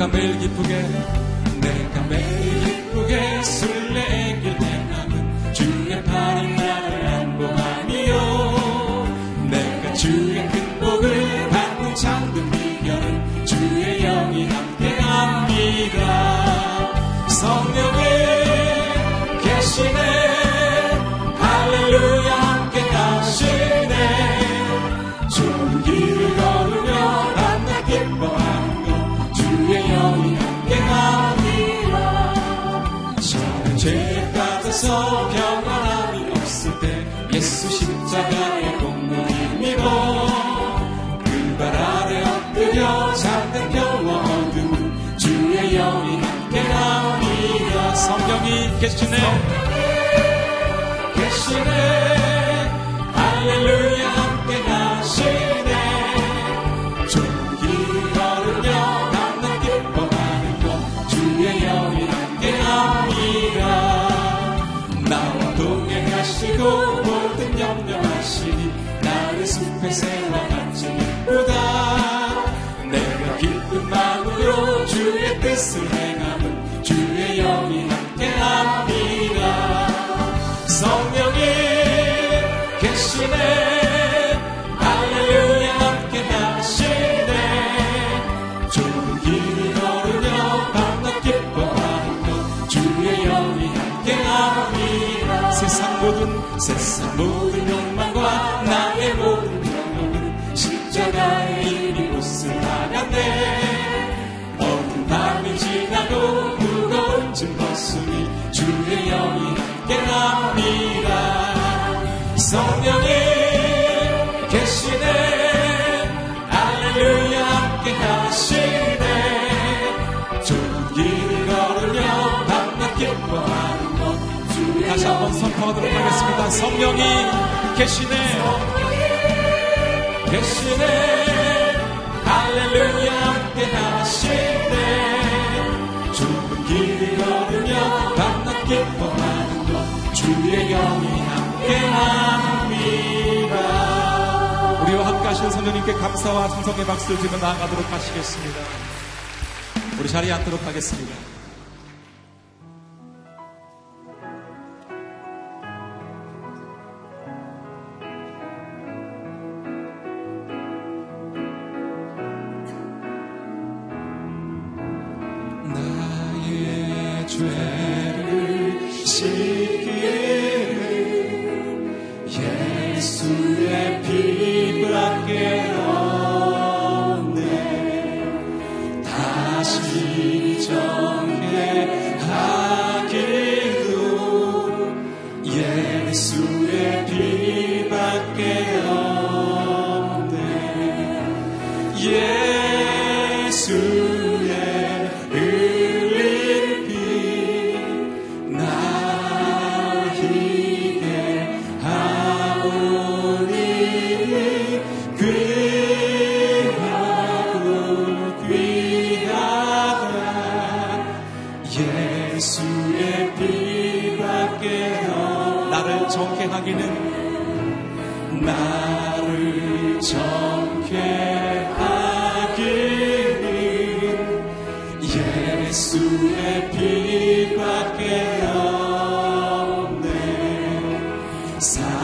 내가 매일 기쁘게 de alguém questionnaire. 십자가의 이름 우승 하나네 어두운 밤이 지나도 무거운 짐 벗으니 주의 영이 함께하리라 성령이 계시네. 알렐루야 함께하시네. 좋은 길을 걸으며 밤낮 기뻐하는 것 다시 한번 선포하도록 하겠습니다. 성령이 계시네. 대신에 할렐루야 함께 하실 때 좁은 길을 걸으며 밤낮 기뻐하는 것 주의 영이 함께합니다. 우리와 함께 하시는 성령님께 감사와 충성의 박수를 드리며 나아가도록 하시겠습니다. 우리 자리에 앉도록 하겠습니다. sound.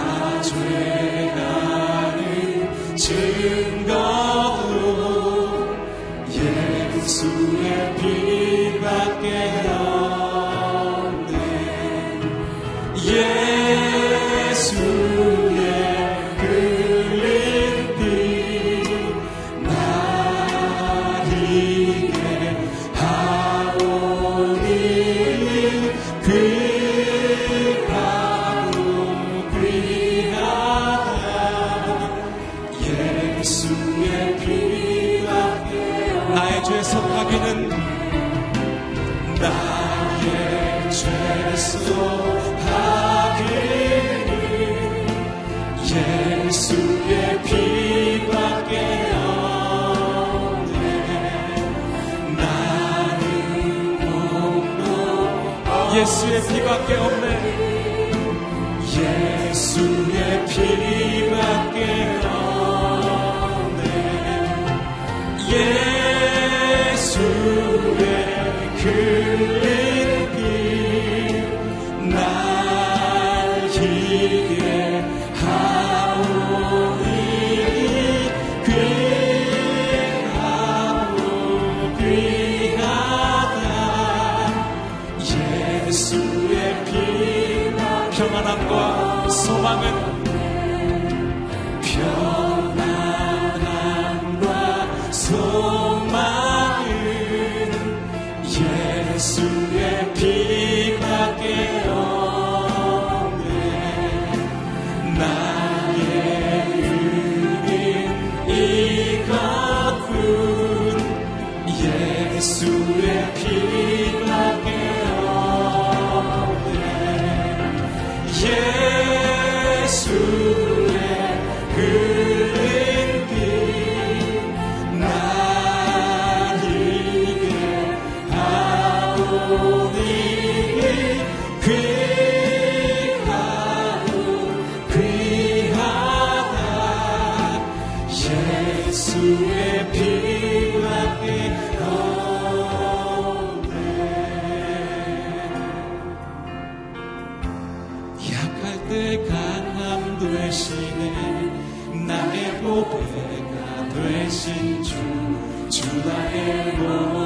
不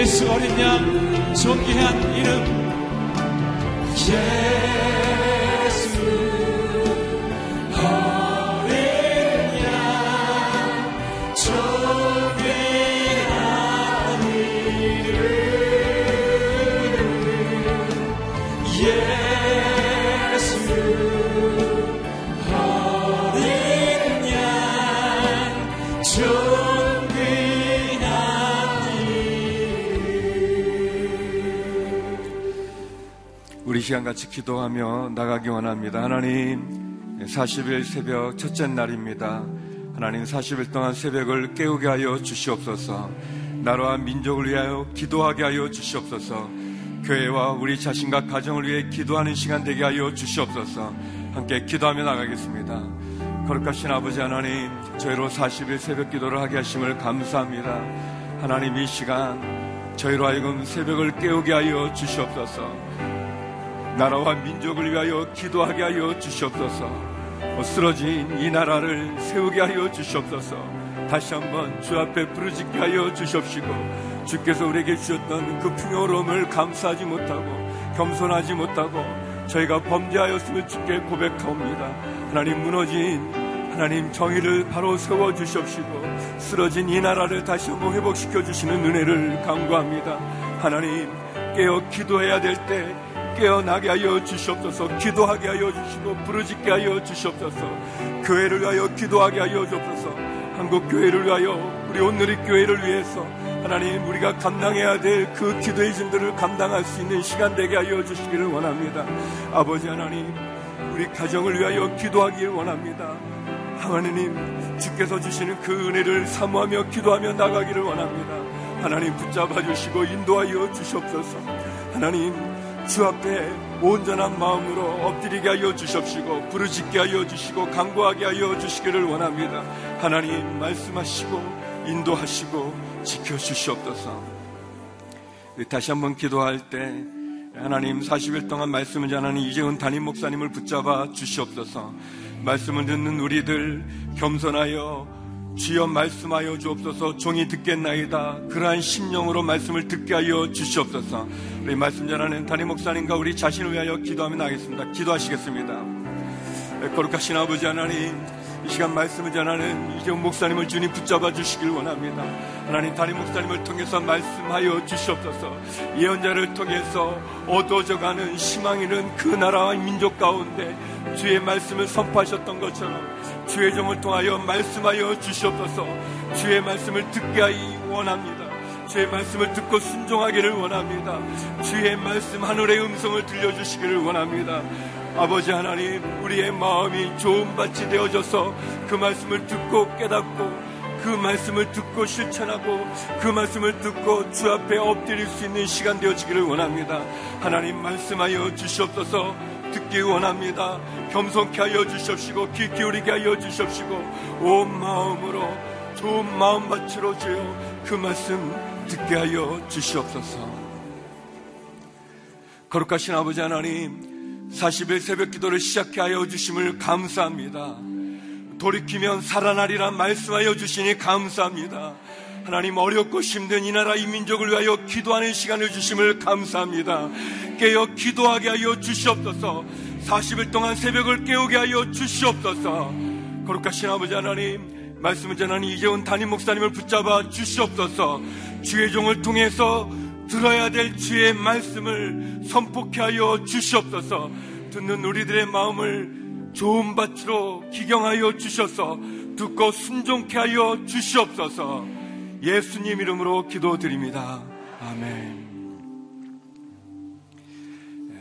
예수 어린 양 존귀한 이름. 예 시간 같이 기도하며 나가기 원합니다. 하나님, 40일 새벽 첫째 날입니다. 하나님 40일 동안 새벽을 깨우게 하여 주시옵소서. 나라와 민족을 위하여 기도하게 하여 주시옵소서. 교회와 우리 자신과 가정을 위해 기도하는 시간 되게 하여 주시옵소서. 함께 기도하며 나가겠습니다. 거룩하신 아버지 하나님, 저희로 40일 새벽 기도를 하게 하심을 감사합니다. 하나님 이 시간 저희로 하여금 새벽을 깨우게 하여 주시옵소서. 나라와 민족을 위하여 기도하게 하여 주시옵소서. 쓰러진 이 나라를 세우게 하여 주시옵소서. 다시 한번 주 앞에 부르짖게 하여 주시옵시고 주께서 우리에게 주셨던 그 풍요로움을 감사하지 못하고 겸손하지 못하고 저희가 범죄하였음을 주께 고백하옵니다. 하나님 무너진 하나님 정의를 바로 세워 주시옵시고 쓰러진 이 나라를 다시 한번 회복시켜 주시는 은혜를 강구합니다. 하나님 깨어 기도해야 될때 깨어나게 하여 주시옵소서 기도하게 하여 주시고 부르짖게 하여 주시옵소서 교회를 위하여 기도하게 하여 주옵소서 한국 교회를 위하여 우리 온누리 교회를 위해서 하나님 우리가 감당해야 될 그 기도의 짐들을 감당할 수 있는 시간 되게 하여 주시기를 원합니다. 아버지 하나님 우리 가정을 위하여 기도하길 원합니다. 하나님 주께서 주시는 그 은혜를 사모하며 기도하며 나가기를 원합니다. 하나님 붙잡아 주시고 인도하여 주시옵소서. 하나님 주 앞에 온전한 마음으로 엎드리게 하여 주십시고 부르짖게 하여 주시고 강구하게 하여 주시기를 원합니다. 하나님 말씀하시고 인도하시고 지켜 주시옵소서. 다시 한번 기도할 때 하나님 40일 동안 말씀을 전하는 이재훈 담임 목사님을 붙잡아 주시옵소서. 말씀을 듣는 우리들 겸손하여 주여 말씀하여 주옵소서. 종이 듣겠나이다. 그러한 심령으로 말씀을 듣게 하여 주시옵소서. 우리 말씀 전하는 담임 목사님과 우리 자신을 위하여 기도하며 나겠습니다. 기도하시겠습니다. 거룩하신 아버지 하나님 이 시간 말씀을 전하는 이재훈 목사님을 주님 붙잡아 주시길 원합니다. 하나님 담임 목사님을 통해서 말씀하여 주시옵소서. 예언자를 통해서 어두워져가는 희망 있는 그 나라와 민족 가운데 주의 말씀을 선포하셨던 것처럼 주의 종을 통하여 말씀하여 주시옵소서. 주의 말씀을 듣게 하기 원합니다. 주의 말씀을 듣고 순종하기를 원합니다. 주의 말씀 하늘의 음성을 들려주시기를 원합니다. 아버지 하나님, 우리의 마음이 좋은 밭이 되어져서 그 말씀을 듣고 깨닫고 그 말씀을 듣고 실천하고 그 말씀을 듣고 주 앞에 엎드릴 수 있는 시간 되어지기를 원합니다. 하나님 말씀하여 주시옵소서 듣기 원합니다. 겸손케 하여 주십시고 귀 기울이게 하여 주십시고 온 마음으로 좋은 마음밭으로 주여 그 말씀 듣게 하여 주시옵소서. 거룩하신 아버지 하나님 40일 새벽 기도를 시작해 하여 주심을 감사합니다. 돌이키면 살아나리라 말씀하여 주시니 감사합니다. 하나님 어렵고 힘든 이 나라 이 민족을 위하여 기도하는 시간을 주심을 감사합니다. 깨어 기도하게 하여 주시옵소서. 40일 동안 새벽을 깨우게 하여 주시옵소서. 거룩하신 아버지 하나님 말씀을 전하는 이재훈 담임 목사님을 붙잡아 주시옵소서. 주의 종을 통해서 들어야 될 주의 말씀을 선포케 하여 주시옵소서 듣는 우리들의 마음을 좋은 밭으로 기경하여 주셔서 듣고 순종케 하여 주시옵소서 예수님 이름으로 기도드립니다. 아멘.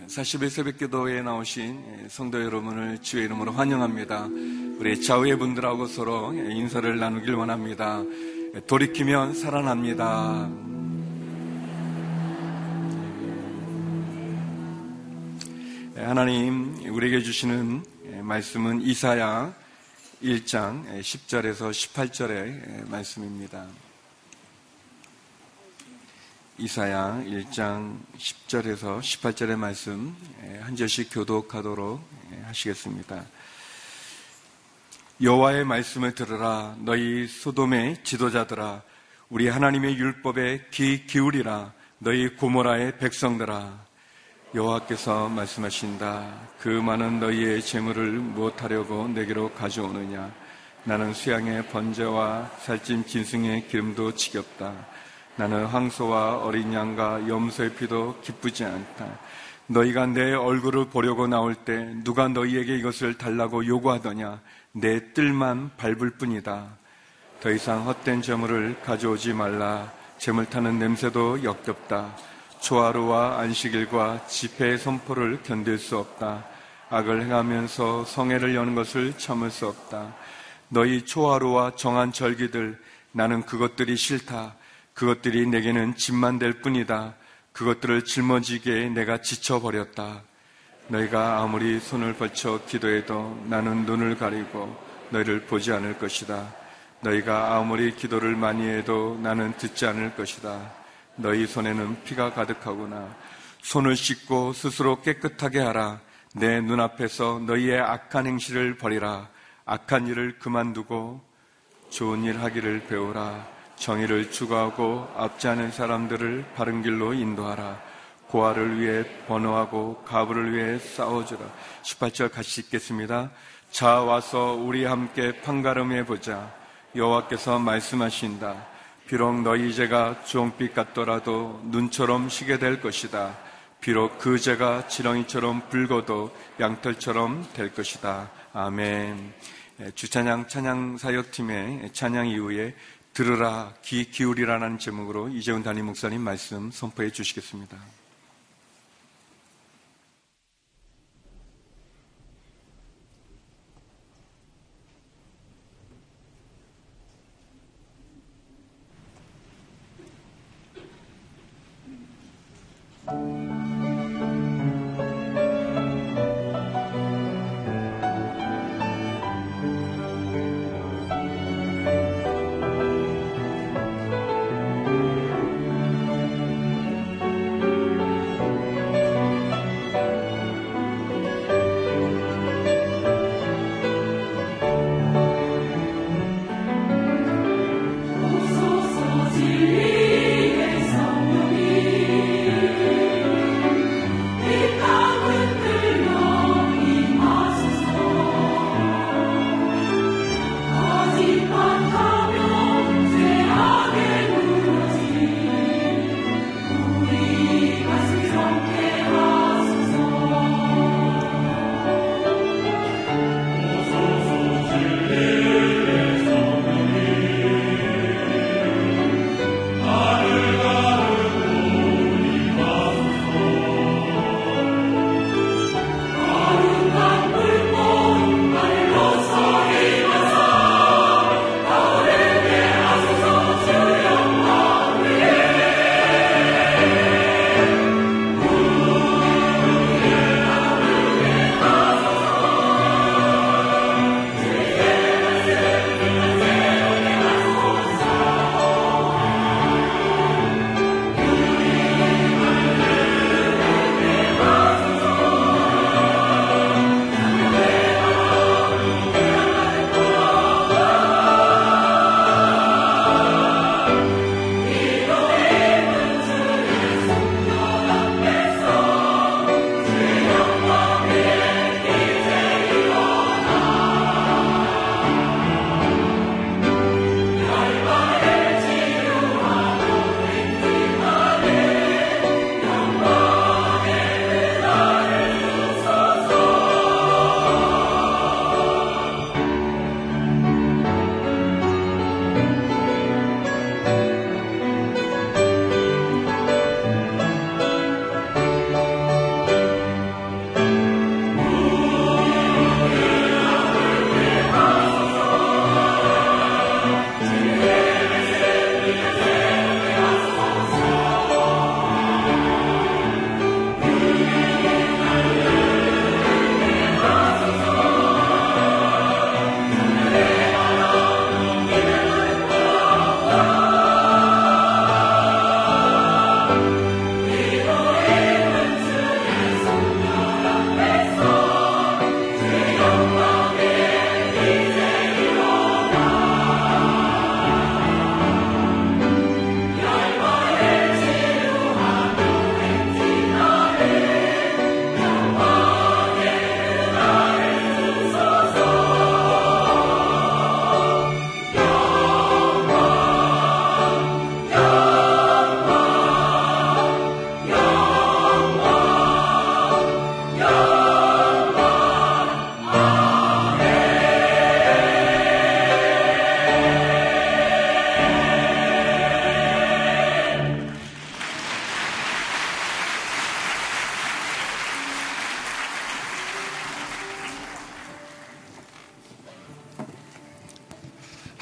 40일 새벽 기도에 나오신 성도 여러분을 주의 이름으로 환영합니다. 우리 좌우의 분들하고 서로 인사를 나누길 원합니다. 돌이키면 살아납니다. 하나님 우리에게 주시는 말씀은 이사야 1장 10절에서 18절의 말씀입니다. 이사야 1장 10절에서 18절의 말씀 한 절씩 교독하도록 하시겠습니다. 여호와의 말씀을 들으라 너희 소돔의 지도자들아 우리 하나님의 율법에 귀 기울이라 너희 고모라의 백성들아 여호와께서 말씀하신다. 그 많은 너희의 재물을 무엇하려고 내게로 가져오느냐? 나는 수양의 번제와 살찐 진승의 기름도 지겹다. 나는 황소와 어린 양과 염소의 피도 기쁘지 않다. 너희가 내 얼굴을 보려고 나올 때 누가 너희에게 이것을 달라고 요구하더냐? 내 뜰만 밟을 뿐이다. 더 이상 헛된 재물을 가져오지 말라. 재물 타는 냄새도 역겹다. 조하루와 안식일과 집회의 선포를 견딜 수 없다. 악을 행하면서 성회를 여는 것을 참을 수 없다. 너희 초하루와 정한 절기들 나는 그것들이 싫다. 그것들이 내게는 짐만 될 뿐이다. 그것들을 짊어지게 내가 지쳐버렸다. 너희가 아무리 손을 벌쳐 기도해도 나는 눈을 가리고 너희를 보지 않을 것이다. 너희가 아무리 기도를 많이 해도 나는 듣지 않을 것이다. 너희 손에는 피가 가득하구나. 손을 씻고 스스로 깨끗하게 하라. 내 눈앞에서 너희의 악한 행실을 버리라. 악한 일을 그만두고 좋은 일 하기를 배우라. 정의를 추구하고 앞지 않은 사람들을 바른 길로 인도하라. 고아를 위해 번호하고 가부를 위해 싸워주라. 18절 같이 읽겠습니다. 자 와서 우리 함께 판가름해 보자. 여호와께서 말씀하신다. 비록 너희 죄가 주홍빛 같더라도 눈처럼 시게 될 것이다. 비록 그 죄가 지렁이처럼 붉어도 양털처럼 될 것이다. 아멘. 주찬양 찬양 사역팀의 찬양 이후에 들으라 귀 기울이라는 제목으로 이재훈 담임 목사님 말씀 선포해 주시겠습니다.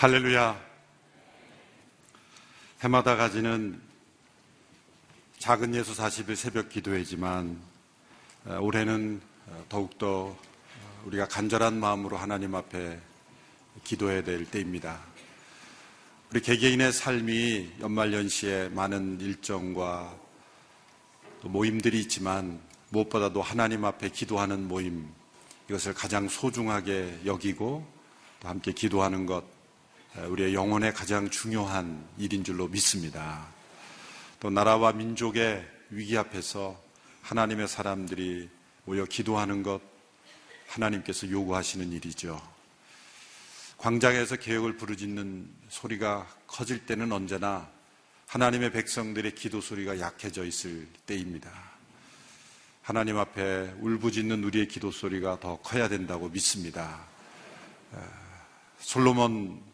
할렐루야. 해마다 가지는 작은 예수 40일 새벽 기도회지만 어, 올해는 어, 더욱더 우리가 간절한 마음으로 하나님 앞에 기도해야 될 때입니다. 우리 개개인의 삶이 연말연시에 많은 일정과 모임들이 있지만 무엇보다도 하나님 앞에 기도하는 모임 이것을 가장 소중하게 여기고 또 함께 기도하는 것 우리의 영혼의 가장 중요한 일인 줄로 믿습니다. 또 나라와 민족의 위기 앞에서 하나님의 사람들이 모여 기도하는 것 하나님께서 요구하시는 일이죠. 광장에서 개혁을 부르짖는 소리가 커질 때는 언제나 하나님의 백성들의 기도 소리가 약해져 있을 때입니다. 하나님 앞에 울부짖는 우리의 기도 소리가 더 커야 된다고 믿습니다. 솔로몬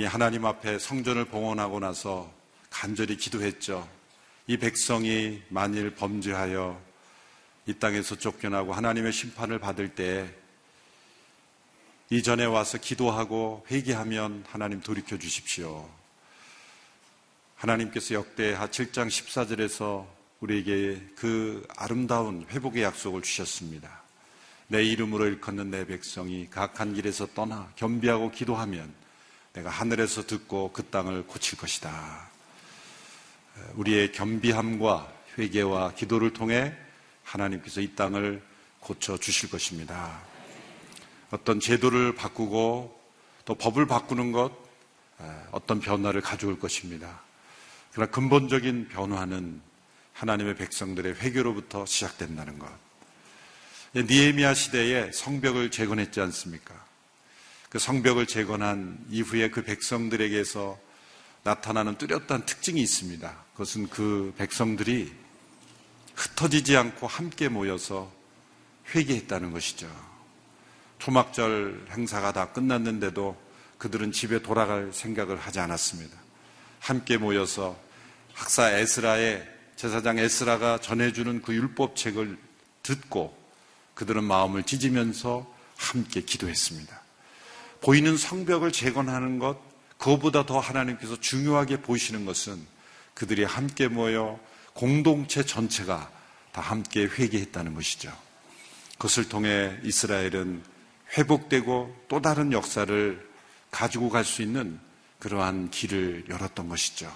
하나님 앞에 성전을 봉헌하고 나서 간절히 기도했죠. 이 백성이 만일 범죄하여 이 땅에서 쫓겨나고 하나님의 심판을 받을 때 이전에 와서 기도하고 회개하면 하나님 돌이켜 주십시오. 하나님께서 역대하 7장 14절에서 우리에게 그 아름다운 회복의 약속을 주셨습니다. 내 이름으로 일컫는 내 백성이 각한 길에서 떠나 겸비하고 기도하면 내가 하늘에서 듣고 그 땅을 고칠 것이다. 우리의 겸비함과 회개와 기도를 통해 하나님께서 이 땅을 고쳐 주실 것입니다. 어떤 제도를 바꾸고 또 법을 바꾸는 것 어떤 변화를 가져올 것입니다. 그러나 근본적인 변화는 하나님의 백성들의 회개로부터 시작된다는 것. 니에미아 시대에 성벽을 재건했지 않습니까? 그 성벽을 재건한 이후에 그 백성들에게서 나타나는 뚜렷한 특징이 있습니다. 그것은 그 백성들이 흩어지지 않고 함께 모여서 회개했다는 것이죠. 초막절 행사가 다 끝났는데도 그들은 집에 돌아갈 생각을 하지 않았습니다. 함께 모여서 학사 에스라의 제사장 에스라가 전해주는 그 율법책을 듣고 그들은 마음을 찢으면서 함께 기도했습니다. 보이는 성벽을 재건하는 것, 그것보다 더 하나님께서 중요하게 보시는 것은 그들이 함께 모여 공동체 전체가 다 함께 회개했다는 것이죠. 그것을 통해 이스라엘은 회복되고 또 다른 역사를 가지고 갈 수 있는 그러한 길을 열었던 것이죠.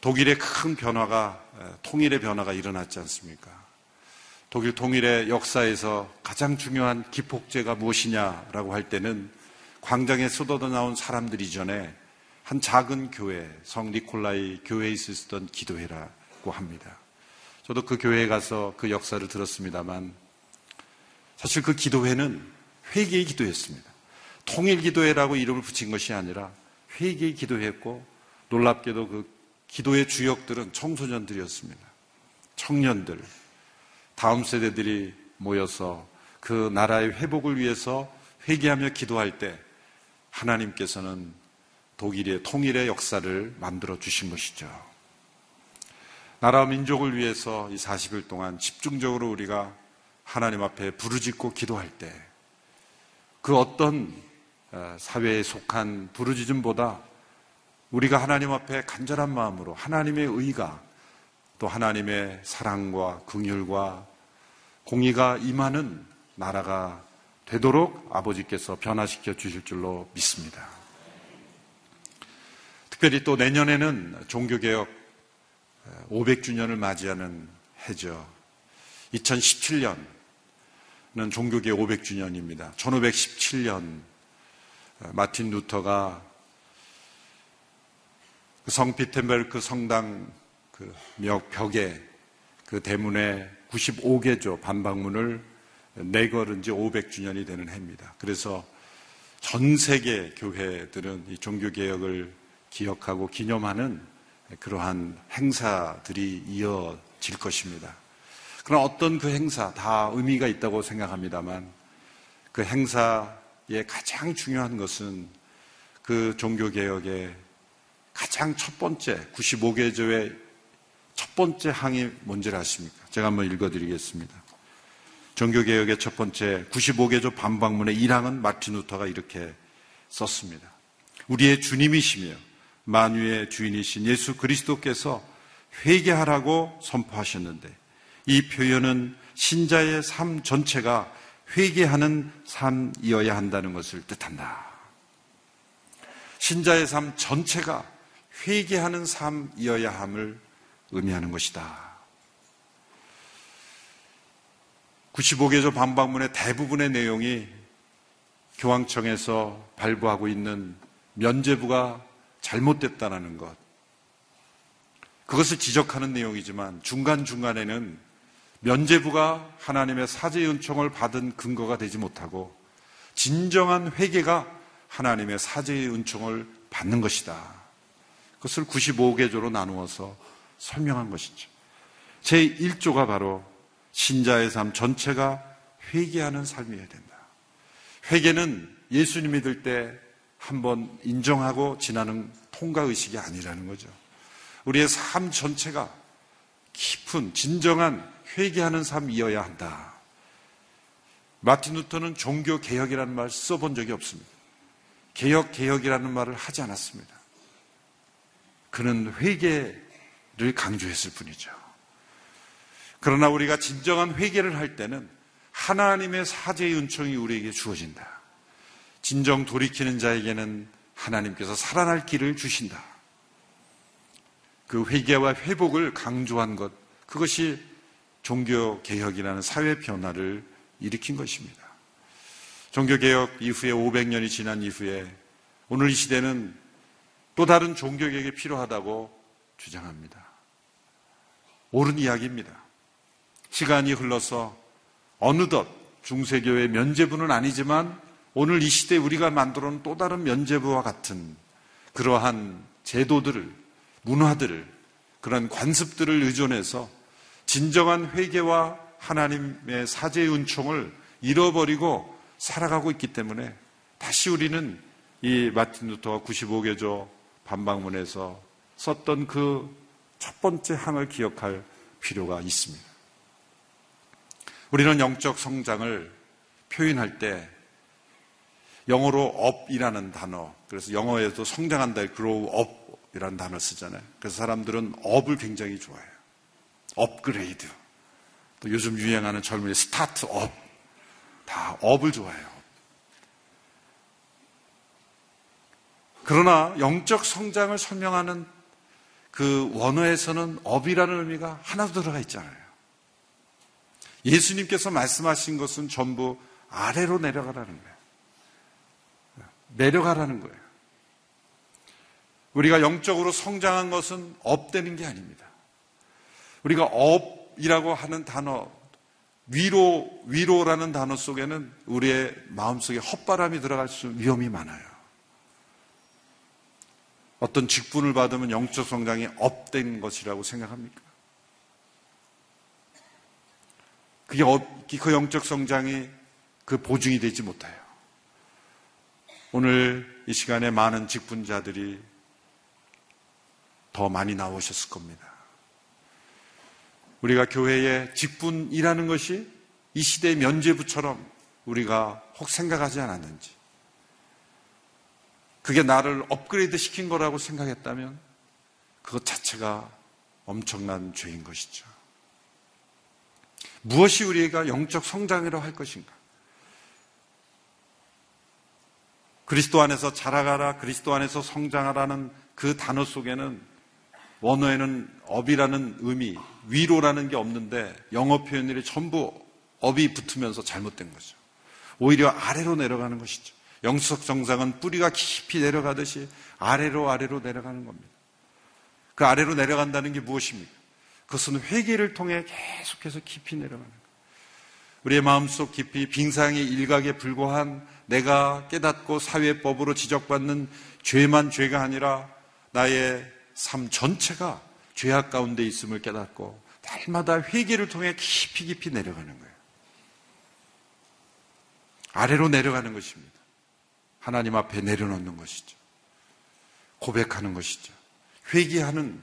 독일의 큰 변화가 통일의 변화가 일어났지 않습니까? 독일 통일의 역사에서 가장 중요한 기폭제가 무엇이냐라고 할 때는 광장에 쏟아져 나온 사람들 이전에 한 작은 교회, 성 니콜라이 교회에 있었던 기도회라고 합니다. 저도 그 교회에 가서 그 역사를 들었습니다만 사실 그 기도회는 회개의 기도였습니다. 통일 기도회라고 이름을 붙인 것이 아니라 회개의 기도회였고 놀랍게도 그 기도의 주역들은 청소년들이었습니다. 청년들, 다음 세대들이 모여서 그 나라의 회복을 위해서 회개하며 기도할 때 하나님께서는 독일의 통일의 역사를 만들어 주신 것이죠. 나라와 민족을 위해서 이 40일 동안 집중적으로 우리가 하나님 앞에 부르짖고 기도할 때 그 어떤 어, 사회에 속한 부르짖음보다 우리가 하나님 앞에 간절한 마음으로 하나님의 의가 또 하나님의 사랑과 긍휼과 공의가 임하는 나라가 되도록 아버지께서 변화시켜 주실 줄로 믿습니다. 특별히 또 내년에는 종교개혁 500주년을 맞이하는 해죠. 2017년은 종교개혁 500주년입니다. 1517년 마틴 루터가 그 성피텐베르크 성당 그 벽에 그 대문에 95개조 반박문을 내걸은 지 500주년이 되는 해입니다. 그래서 전 세계 교회들은 이 종교개혁을 기억하고 기념하는 그러한 행사들이 이어질 것입니다. 그러나 어떤 그 행사 다 의미가 있다고 생각합니다만 그 행사의 가장 중요한 것은 그 종교개혁의 가장 첫 번째 95개조의 첫 번째 항이 뭔지 아십니까? 제가 한번 읽어드리겠습니다. 종교개혁의 첫 번째 95개조 반박문의 1항은 마틴 루터가 이렇게 썼습니다. 우리의 주님이시며 만유의 주인이신 예수 그리스도께서 회개하라고 선포하셨는데 이 표현은 신자의 삶 전체가 회개하는 삶이어야 한다는 것을 뜻한다. 신자의 삶 전체가 회개하는 삶이어야 함을 의미하는 것이다. 95개조 반박문의 대부분의 내용이 교황청에서 발부하고 있는 면제부가 잘못됐다는 것. 그것을 지적하는 내용이지만 중간중간에는 면제부가 하나님의 사죄 은총을 받은 근거가 되지 못하고 진정한 회개가 하나님의 사죄의 은총을 받는 것이다. 그것을 95개조로 나누어서 설명한 것이죠. 제1조가 바로 신자의 삶 전체가 회개하는 삶이어야 된다. 회개는 예수님 믿을 때 한번 인정하고 지나는 통과 의식이 아니라는 거죠. 우리의 삶 전체가 깊은 진정한 회개하는 삶이어야 한다. 마틴 루터는 종교 개혁이라는 말 써본 적이 없습니다. 개혁 개혁이라는 말을 하지 않았습니다. 그는 회개 를 강조했을 뿐이죠. 그러나 우리가 진정한 회개를 할 때는 하나님의 사제의 은총이 우리에게 주어진다. 진정 돌이키는 자에게는 하나님께서 살아날 길을 주신다. 그 회개와 회복을 강조한 것, 그것이 종교 개혁이라는 사회 변화를 일으킨 것입니다. 종교 개혁 이후에 500년이 지난 이후에 오늘 이 시대는 또 다른 종교 개혁이 필요하다고 주장합니다. 옳은 이야기입니다. 시간이 흘러서 어느덧 중세교회 면제부는 아니지만 오늘 이 시대에 우리가 만들어 놓은 또 다른 면제부와 같은 그러한 제도들을, 문화들을, 그런 관습들을 의존해서 진정한 회개와 하나님의 사제의 은총을 잃어버리고 살아가고 있기 때문에 다시 우리는 이 마틴 루터가 95개조 반박문에서 썼던 그 첫 번째 항을 기억할 필요가 있습니다. 우리는 영적 성장을 표현할 때 영어로 up이라는 단어, 그래서 영어에도 성장한다, grow up이라는 단어 쓰잖아요. 그래서 사람들은 up을 굉장히 좋아해요. 업그레이드. 또 요즘 유행하는 젊은이 스타트업. 다 업을 좋아해요. 그러나 영적 성장을 설명하는 그 원어에서는 업이라는 의미가 하나도 들어가 있잖아요. 예수님께서 말씀하신 것은 전부 아래로 내려가라는 거예요. 내려가라는 거예요. 우리가 영적으로 성장한 것은 업되는 게 아닙니다. 우리가 업이라고 하는 단어, 위로, 위로라는 단어 속에는 우리의 마음속에 헛바람이 들어갈 수 위험이 많아요. 어떤 직분을 받으면 영적 성장이 업된 것이라고 생각합니까? 그게 그 영적 성장이 그 보증이 되지 못해요. 오늘 이 시간에 많은 직분자들이 더 많이 나오셨을 겁니다. 우리가 교회의 직분이라는 것이 이 시대의 면죄부처럼 우리가 혹 생각하지 않았는지, 그게 나를 업그레이드 시킨 거라고 생각했다면 그것 자체가 엄청난 죄인 것이죠. 무엇이 우리가 영적 성장이라고 할 것인가? 그리스도 안에서 자라가라, 그리스도 안에서 성장하라는 그 단어 속에는 원어에는 업이라는 의미, 위로라는 게 없는데 영어 표현들이 전부 업이 붙으면서 잘못된 거죠. 오히려 아래로 내려가는 것이죠. 영적 정상은 뿌리가 깊이 내려가듯이 아래로 아래로 내려가는 겁니다. 그 아래로 내려간다는 게 무엇입니까? 그것은 회개를 통해 계속해서 깊이 내려가는 거예요. 우리의 마음속 깊이 빙상의 일각에 불과한 내가 깨닫고 사회법으로 지적받는 죄만 죄가 아니라 나의 삶 전체가 죄악 가운데 있음을 깨닫고 날마다 회개를 통해 깊이 깊이 내려가는 거예요. 아래로 내려가는 것입니다. 하나님 앞에 내려놓는 것이죠. 고백하는 것이죠. 회개하는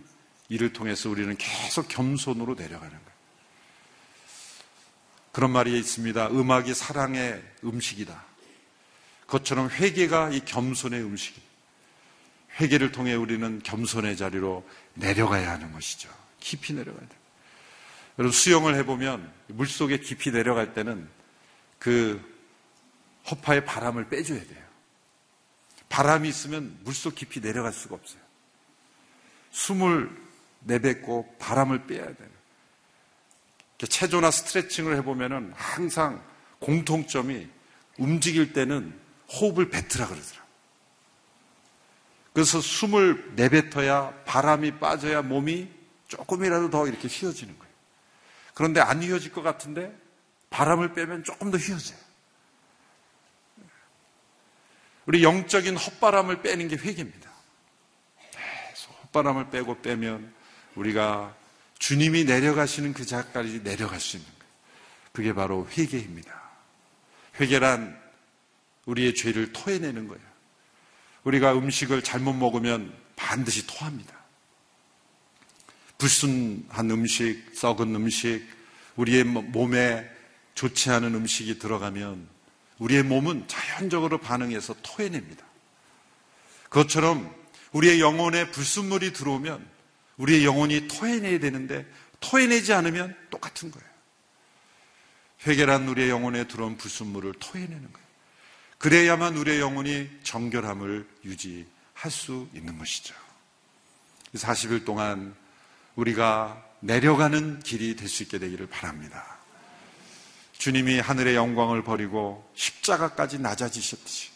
일을 통해서 우리는 계속 겸손으로 내려가는 거예요. 그런 말이 있습니다. 음악이 사랑의 음식이다. 그것처럼 회개가 이 겸손의 음식이다. 회개를 통해 우리는 겸손의 자리로 내려가야 하는 것이죠. 깊이 내려가야 돼요. 여러분 수영을 해보면 물속에 깊이 내려갈 때는 그 허파에 바람을 빼줘야 돼요. 바람이 있으면 물속 깊이 내려갈 수가 없어요. 숨을 내뱉고 바람을 빼야 돼요. 체조나 스트레칭을 해보면은 항상 공통점이 움직일 때는 호흡을 뱉으라 그러더라. 그래서 숨을 내뱉어야 바람이 빠져야 몸이 조금이라도 더 이렇게 휘어지는 거예요. 그런데 안 휘어질 것 같은데 바람을 빼면 조금 더 휘어져요. 우리 영적인 헛바람을 빼는 게 회개입니다. 계속 헛바람을 빼고 빼면 우리가 주님이 내려가시는 그 자까지 내려갈 수 있는 거예요. 그게 바로 회개입니다. 회개란 우리의 죄를 토해내는 거예요. 우리가 음식을 잘못 먹으면 반드시 토합니다. 불순한 음식, 썩은 음식, 우리의 몸에 좋지 않은 음식이 들어가면 우리의 몸은 자연적으로 반응해서 토해냅니다. 그것처럼 우리의 영혼에 불순물이 들어오면 우리의 영혼이 토해내야 되는데 토해내지 않으면 똑같은 거예요. 회개란 우리의 영혼에 들어온 불순물을 토해내는 거예요. 그래야만 우리의 영혼이 정결함을 유지할 수 있는 것이죠. 40일 동안 우리가 내려가는 길이 될 수 있게 되기를 바랍니다. 주님이 하늘의 영광을 버리고 십자가까지 낮아지셨듯이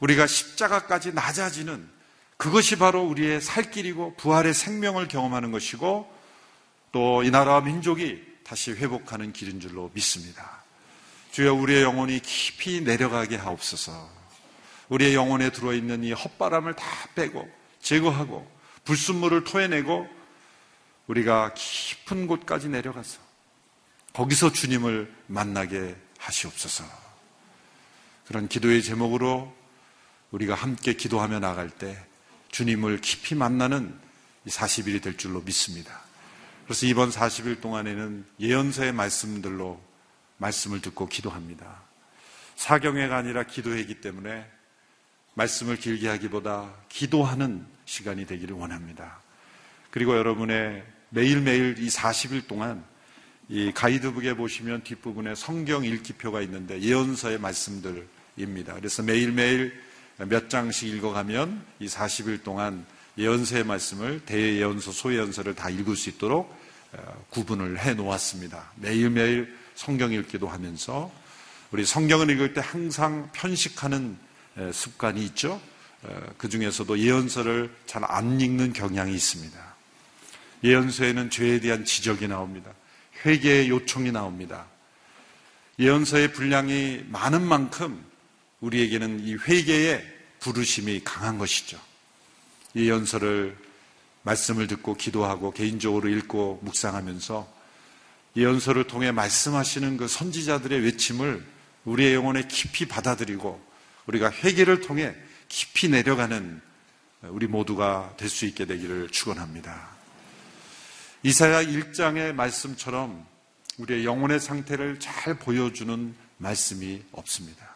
우리가 십자가까지 낮아지는 그것이 바로 우리의 살 길이고 부활의 생명을 경험하는 것이고 또 이 나라와 민족이 다시 회복하는 길인 줄로 믿습니다. 주여 우리의 영혼이 깊이 내려가게 하옵소서. 우리의 영혼에 들어있는 이 헛바람을 다 빼고 제거하고 불순물을 토해내고 우리가 깊은 곳까지 내려가서 거기서 주님을 만나게 하시옵소서. 그런 기도의 제목으로 우리가 함께 기도하며 나갈 때 주님을 깊이 만나는 40일이 될 줄로 믿습니다. 그래서 이번 40일 동안에는 예언서의 말씀들로 말씀을 듣고 기도합니다. 사경회가 아니라 기도회이기 때문에 말씀을 길게 하기보다 기도하는 시간이 되기를 원합니다. 그리고 여러분의 매일매일 이 40일 동안 이 가이드북에 보시면 뒷부분에 성경 읽기표가 있는데 예언서의 말씀들입니다. 그래서 매일매일 몇 장씩 읽어가면 이 40일 동안 예언서의 말씀을 대예언서, 소예언서를 다 읽을 수 있도록 어, 구분을 해 놓았습니다. 매일매일 성경 읽기도 하면서 우리 성경을 읽을 때 항상 편식하는 습관이 있죠. 어, 그 중에서도 예언서를 잘 안 읽는 경향이 있습니다. 예언서에는 죄에 대한 지적이 나옵니다. 회개의 요청이 나옵니다. 예언서의 분량이 많은 만큼 우리에게는 이 회개의 부르심이 강한 것이죠. 예언서를 말씀을 듣고 기도하고 개인적으로 읽고 묵상하면서 예언서를 통해 말씀하시는 그 선지자들의 외침을 우리의 영혼에 깊이 받아들이고 우리가 회개를 통해 깊이 내려가는 우리 모두가 될 수 있게 되기를 축원합니다. 이사야 1장의 말씀처럼 우리의 영혼의 상태를 잘 보여주는 말씀이 없습니다.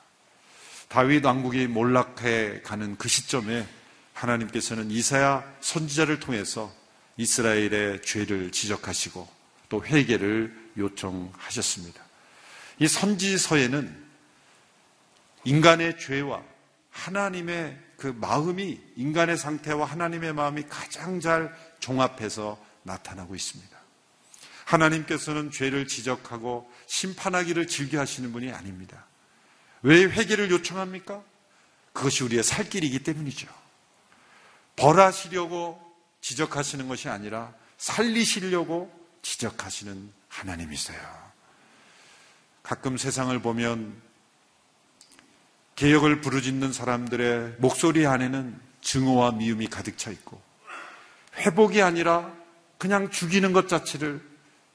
다윗 왕국이 몰락해 가는 그 시점에 하나님께서는 이사야 선지자를 통해서 이스라엘의 죄를 지적하시고 또 회개를 요청하셨습니다. 이 선지서에는 인간의 죄와 하나님의 그 마음이 인간의 상태와 하나님의 마음이 가장 잘 종합해서 나타나고 있습니다. 하나님께서는 죄를 지적하고 심판하기를 즐겨 하시는 분이 아닙니다. 왜 회개를 요청합니까? 그것이 우리의 살 길이기 때문이죠. 벌하시려고 지적하시는 것이 아니라 살리시려고 지적하시는 하나님이세요. 가끔 세상을 보면 개혁을 부르짖는 사람들의 목소리 안에는 증오와 미움이 가득 차 있고 회복이 아니라 그냥 죽이는 것 자체를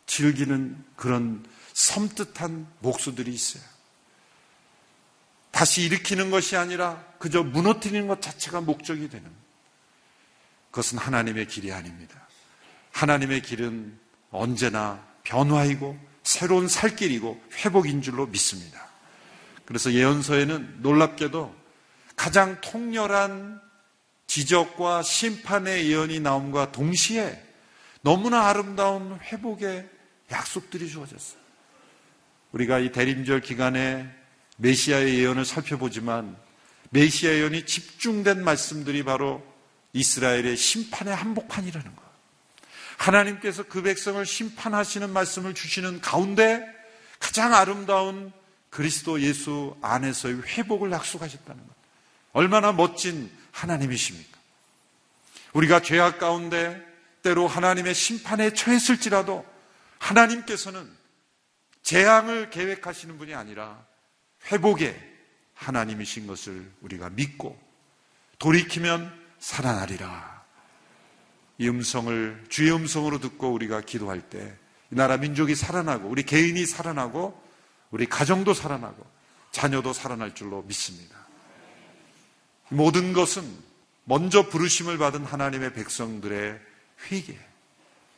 즐기는 그런 섬뜩한 목소들이 있어요. 다시 일으키는 것이 아니라 그저 무너뜨리는 것 자체가 목적이 되는 그것은 하나님의 길이 아닙니다. 하나님의 길은 언제나 변화이고 새로운 살길이고 회복인 줄로 믿습니다. 그래서 예언서에는 놀랍게도 가장 통렬한 지적과 심판의 예언이 나옴과 동시에 너무나 아름다운 회복의 약속들이 주어졌어요. 우리가 이 대림절 기간에 메시아의 예언을 살펴보지만 메시아 예언이 집중된 말씀들이 바로 이스라엘의 심판의 한복판이라는 것. 하나님께서 그 백성을 심판하시는 말씀을 주시는 가운데 가장 아름다운 그리스도 예수 안에서의 회복을 약속하셨다는 것. 얼마나 멋진 하나님이십니까? 우리가 죄악 가운데 때로 하나님의 심판에 처했을지라도 하나님께서는 재앙을 계획하시는 분이 아니라 회복의 하나님이신 것을 우리가 믿고 돌이키면 살아나리라. 이 음성을 주의 음성으로 듣고 우리가 기도할 때 이 나라 민족이 살아나고 우리 개인이 살아나고 우리 가정도 살아나고 자녀도 살아날 줄로 믿습니다. 모든 것은 먼저 부르심을 받은 하나님의 백성들의 회개.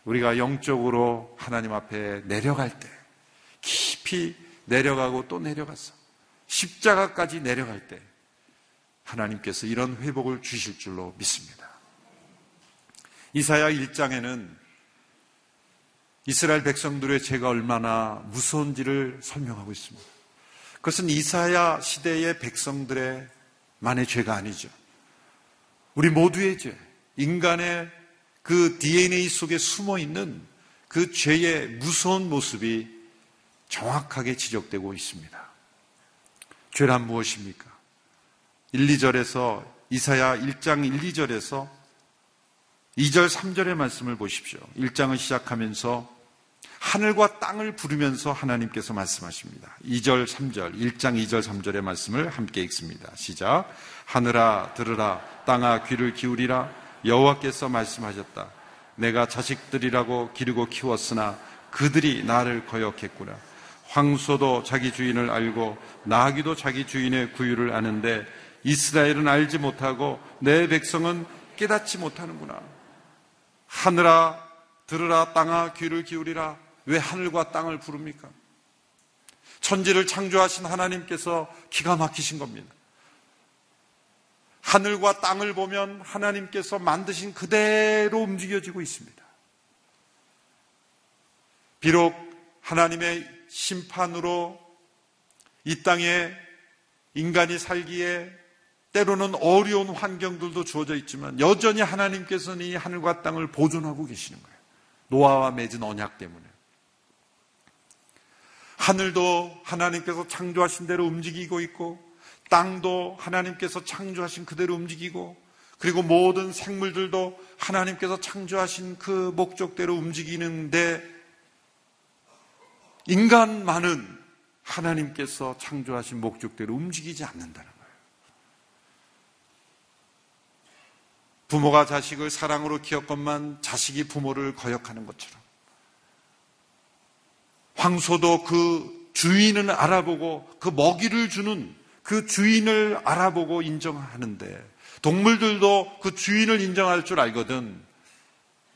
우리가 영적으로 하나님 앞에 내려갈 때, 깊이 내려가고 또 내려가서 십자가까지 내려갈 때 하나님께서 이런 회복을 주실 줄로 믿습니다. 이사야 1장에는 이스라엘 백성들의 죄가 얼마나 무서운지를 설명하고 있습니다. 그것은 이사야 시대의 백성들의 만의 죄가 아니죠. 우리 모두의 죄, 인간의 그 DNA 속에 숨어 있는 그 죄의 무서운 모습이 정확하게 지적되고 있습니다. 죄란 무엇입니까? 1, 2절에서 이사야 1장 1, 2절에서 2절, 3절의 말씀을 보십시오. 1장을 시작하면서 하늘과 땅을 부르면서 하나님께서 말씀하십니다. 2절, 3절, 1장 2절, 3절의 말씀을 함께 읽습니다. 시작. 하늘아 들으라 땅아 귀를 기울이라 여호와께서 말씀하셨다. 내가 자식들이라고 기르고 키웠으나 그들이 나를 거역했구나. 황소도 자기 주인을 알고 나귀도 자기 주인의 구유를 아는데 이스라엘은 알지 못하고 내 백성은 깨닫지 못하는구나. 하늘아 들으라 땅아 귀를 기울이라 왜 하늘과 땅을 부릅니까? 천지를 창조하신 하나님께서 기가 막히신 겁니다. 하늘과 땅을 보면 하나님께서 만드신 그대로 움직여지고 있습니다. 비록 하나님의 심판으로 이 땅에 인간이 살기에 때로는 어려운 환경들도 주어져 있지만 여전히 하나님께서는 이 하늘과 땅을 보존하고 계시는 거예요. 노아와 맺은 언약 때문에. 하늘도 하나님께서 창조하신 대로 움직이고 있고 땅도 하나님께서 창조하신 그대로 움직이고 그리고 모든 생물들도 하나님께서 창조하신 그 목적대로 움직이는데 인간만은 하나님께서 창조하신 목적대로 움직이지 않는다는 거예요. 부모가 자식을 사랑으로 키웠건만 자식이 부모를 거역하는 것처럼 황소도 그 주인을 알아보고 그 먹이를 주는 그 주인을 알아보고 인정하는데 동물들도 그 주인을 인정할 줄 알거든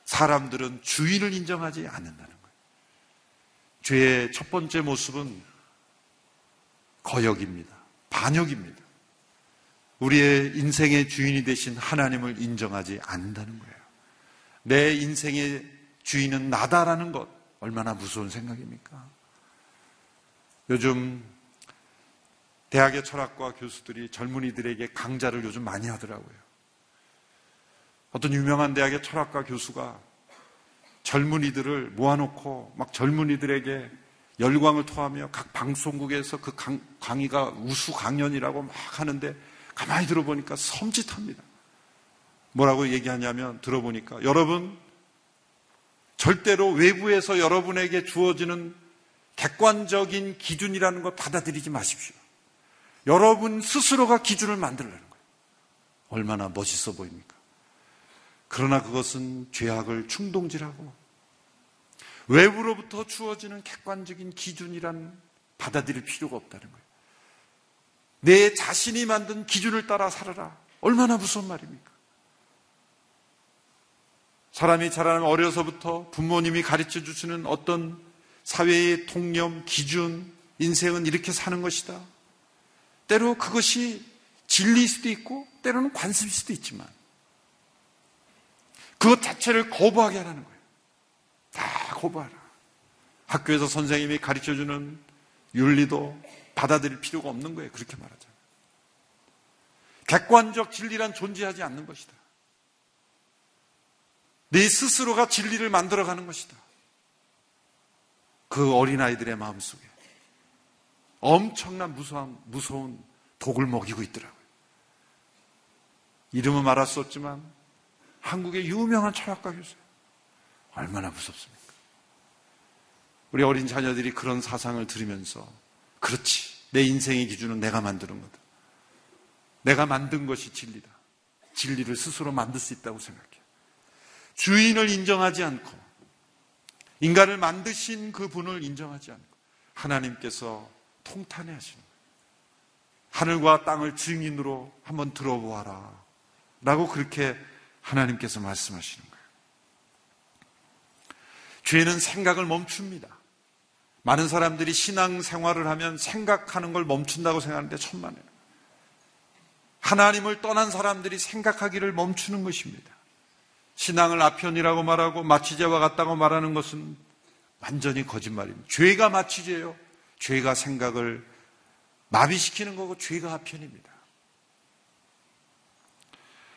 사람들은 주인을 인정하지 않는다는 거예요. 죄의 첫 번째 모습은 거역입니다. 반역입니다. 우리의 인생의 주인이 되신 하나님을 인정하지 않는다는 거예요. 내 인생의 주인은 나다라는 것 얼마나 무서운 생각입니까? 요즘 대학의 철학과 교수들이 젊은이들에게 강좌를 요즘 많이 하더라고요. 어떤 유명한 대학의 철학과 교수가 젊은이들을 모아놓고 막 젊은이들에게 열광을 토하며 각 방송국에서 그 강, 강의가 우수 강연이라고 막 하는데 가만히 들어보니까 섬찟합니다. 뭐라고 얘기하냐면 들어보니까 여러분 절대로 외부에서 여러분에게 주어지는 객관적인 기준이라는 것 받아들이지 마십시오. 여러분 스스로가 기준을 만들라는 거예요. 얼마나 멋있어 보입니까? 그러나 그것은 죄악을 충동질하고 외부로부터 주어지는 객관적인 기준이란 받아들일 필요가 없다는 거예요. 내 자신이 만든 기준을 따라 살아라. 얼마나 무서운 말입니까? 사람이 자라면 어려서부터 부모님이 가르쳐 주시는 어떤 사회의 통념, 기준, 인생은 이렇게 사는 것이다. 때로 그것이 진리일 수도 있고, 때로는 관습일 수도 있지만, 그것 자체를 거부하게 하라는 거예요. 다 거부하라. 학교에서 선생님이 가르쳐 주는 윤리도 받아들일 필요가 없는 거예요. 그렇게 말하잖아요. 객관적 진리란 존재하지 않는 것이다. 네 스스로가 진리를 만들어가는 것이다. 그 어린아이들의 마음속에 엄청난 무서운, 무서운 독을 먹이고 있더라고요. 이름은 말할 수 없지만 한국의 유명한 철학가 교수. 얼마나 무섭습니까? 우리 어린 자녀들이 그런 사상을 들으면서 그렇지. 내 인생의 기준은 내가 만드는 거다. 내가 만든 것이 진리다. 진리를 스스로 만들 수 있다고 생각해. 주인을 인정하지 않고 인간을 만드신 그 분을 인정하지 않고 하나님께서 통탄해 하시는 거예요. 하늘과 땅을 증인으로 한번 들어보아라. 라고 그렇게 하나님께서 말씀하시는 거예요. 죄는 생각을 멈춥니다. 많은 사람들이 신앙 생활을 하면 생각하는 걸 멈춘다고 생각하는데 천만에요. 하나님을 떠난 사람들이 생각하기를 멈추는 것입니다. 신앙을 아편이라고 말하고 마취제와 같다고 말하는 것은 완전히 거짓말입니다. 죄가 마취제예요. 죄가 생각을 마비시키는 거고 죄가 아편입니다.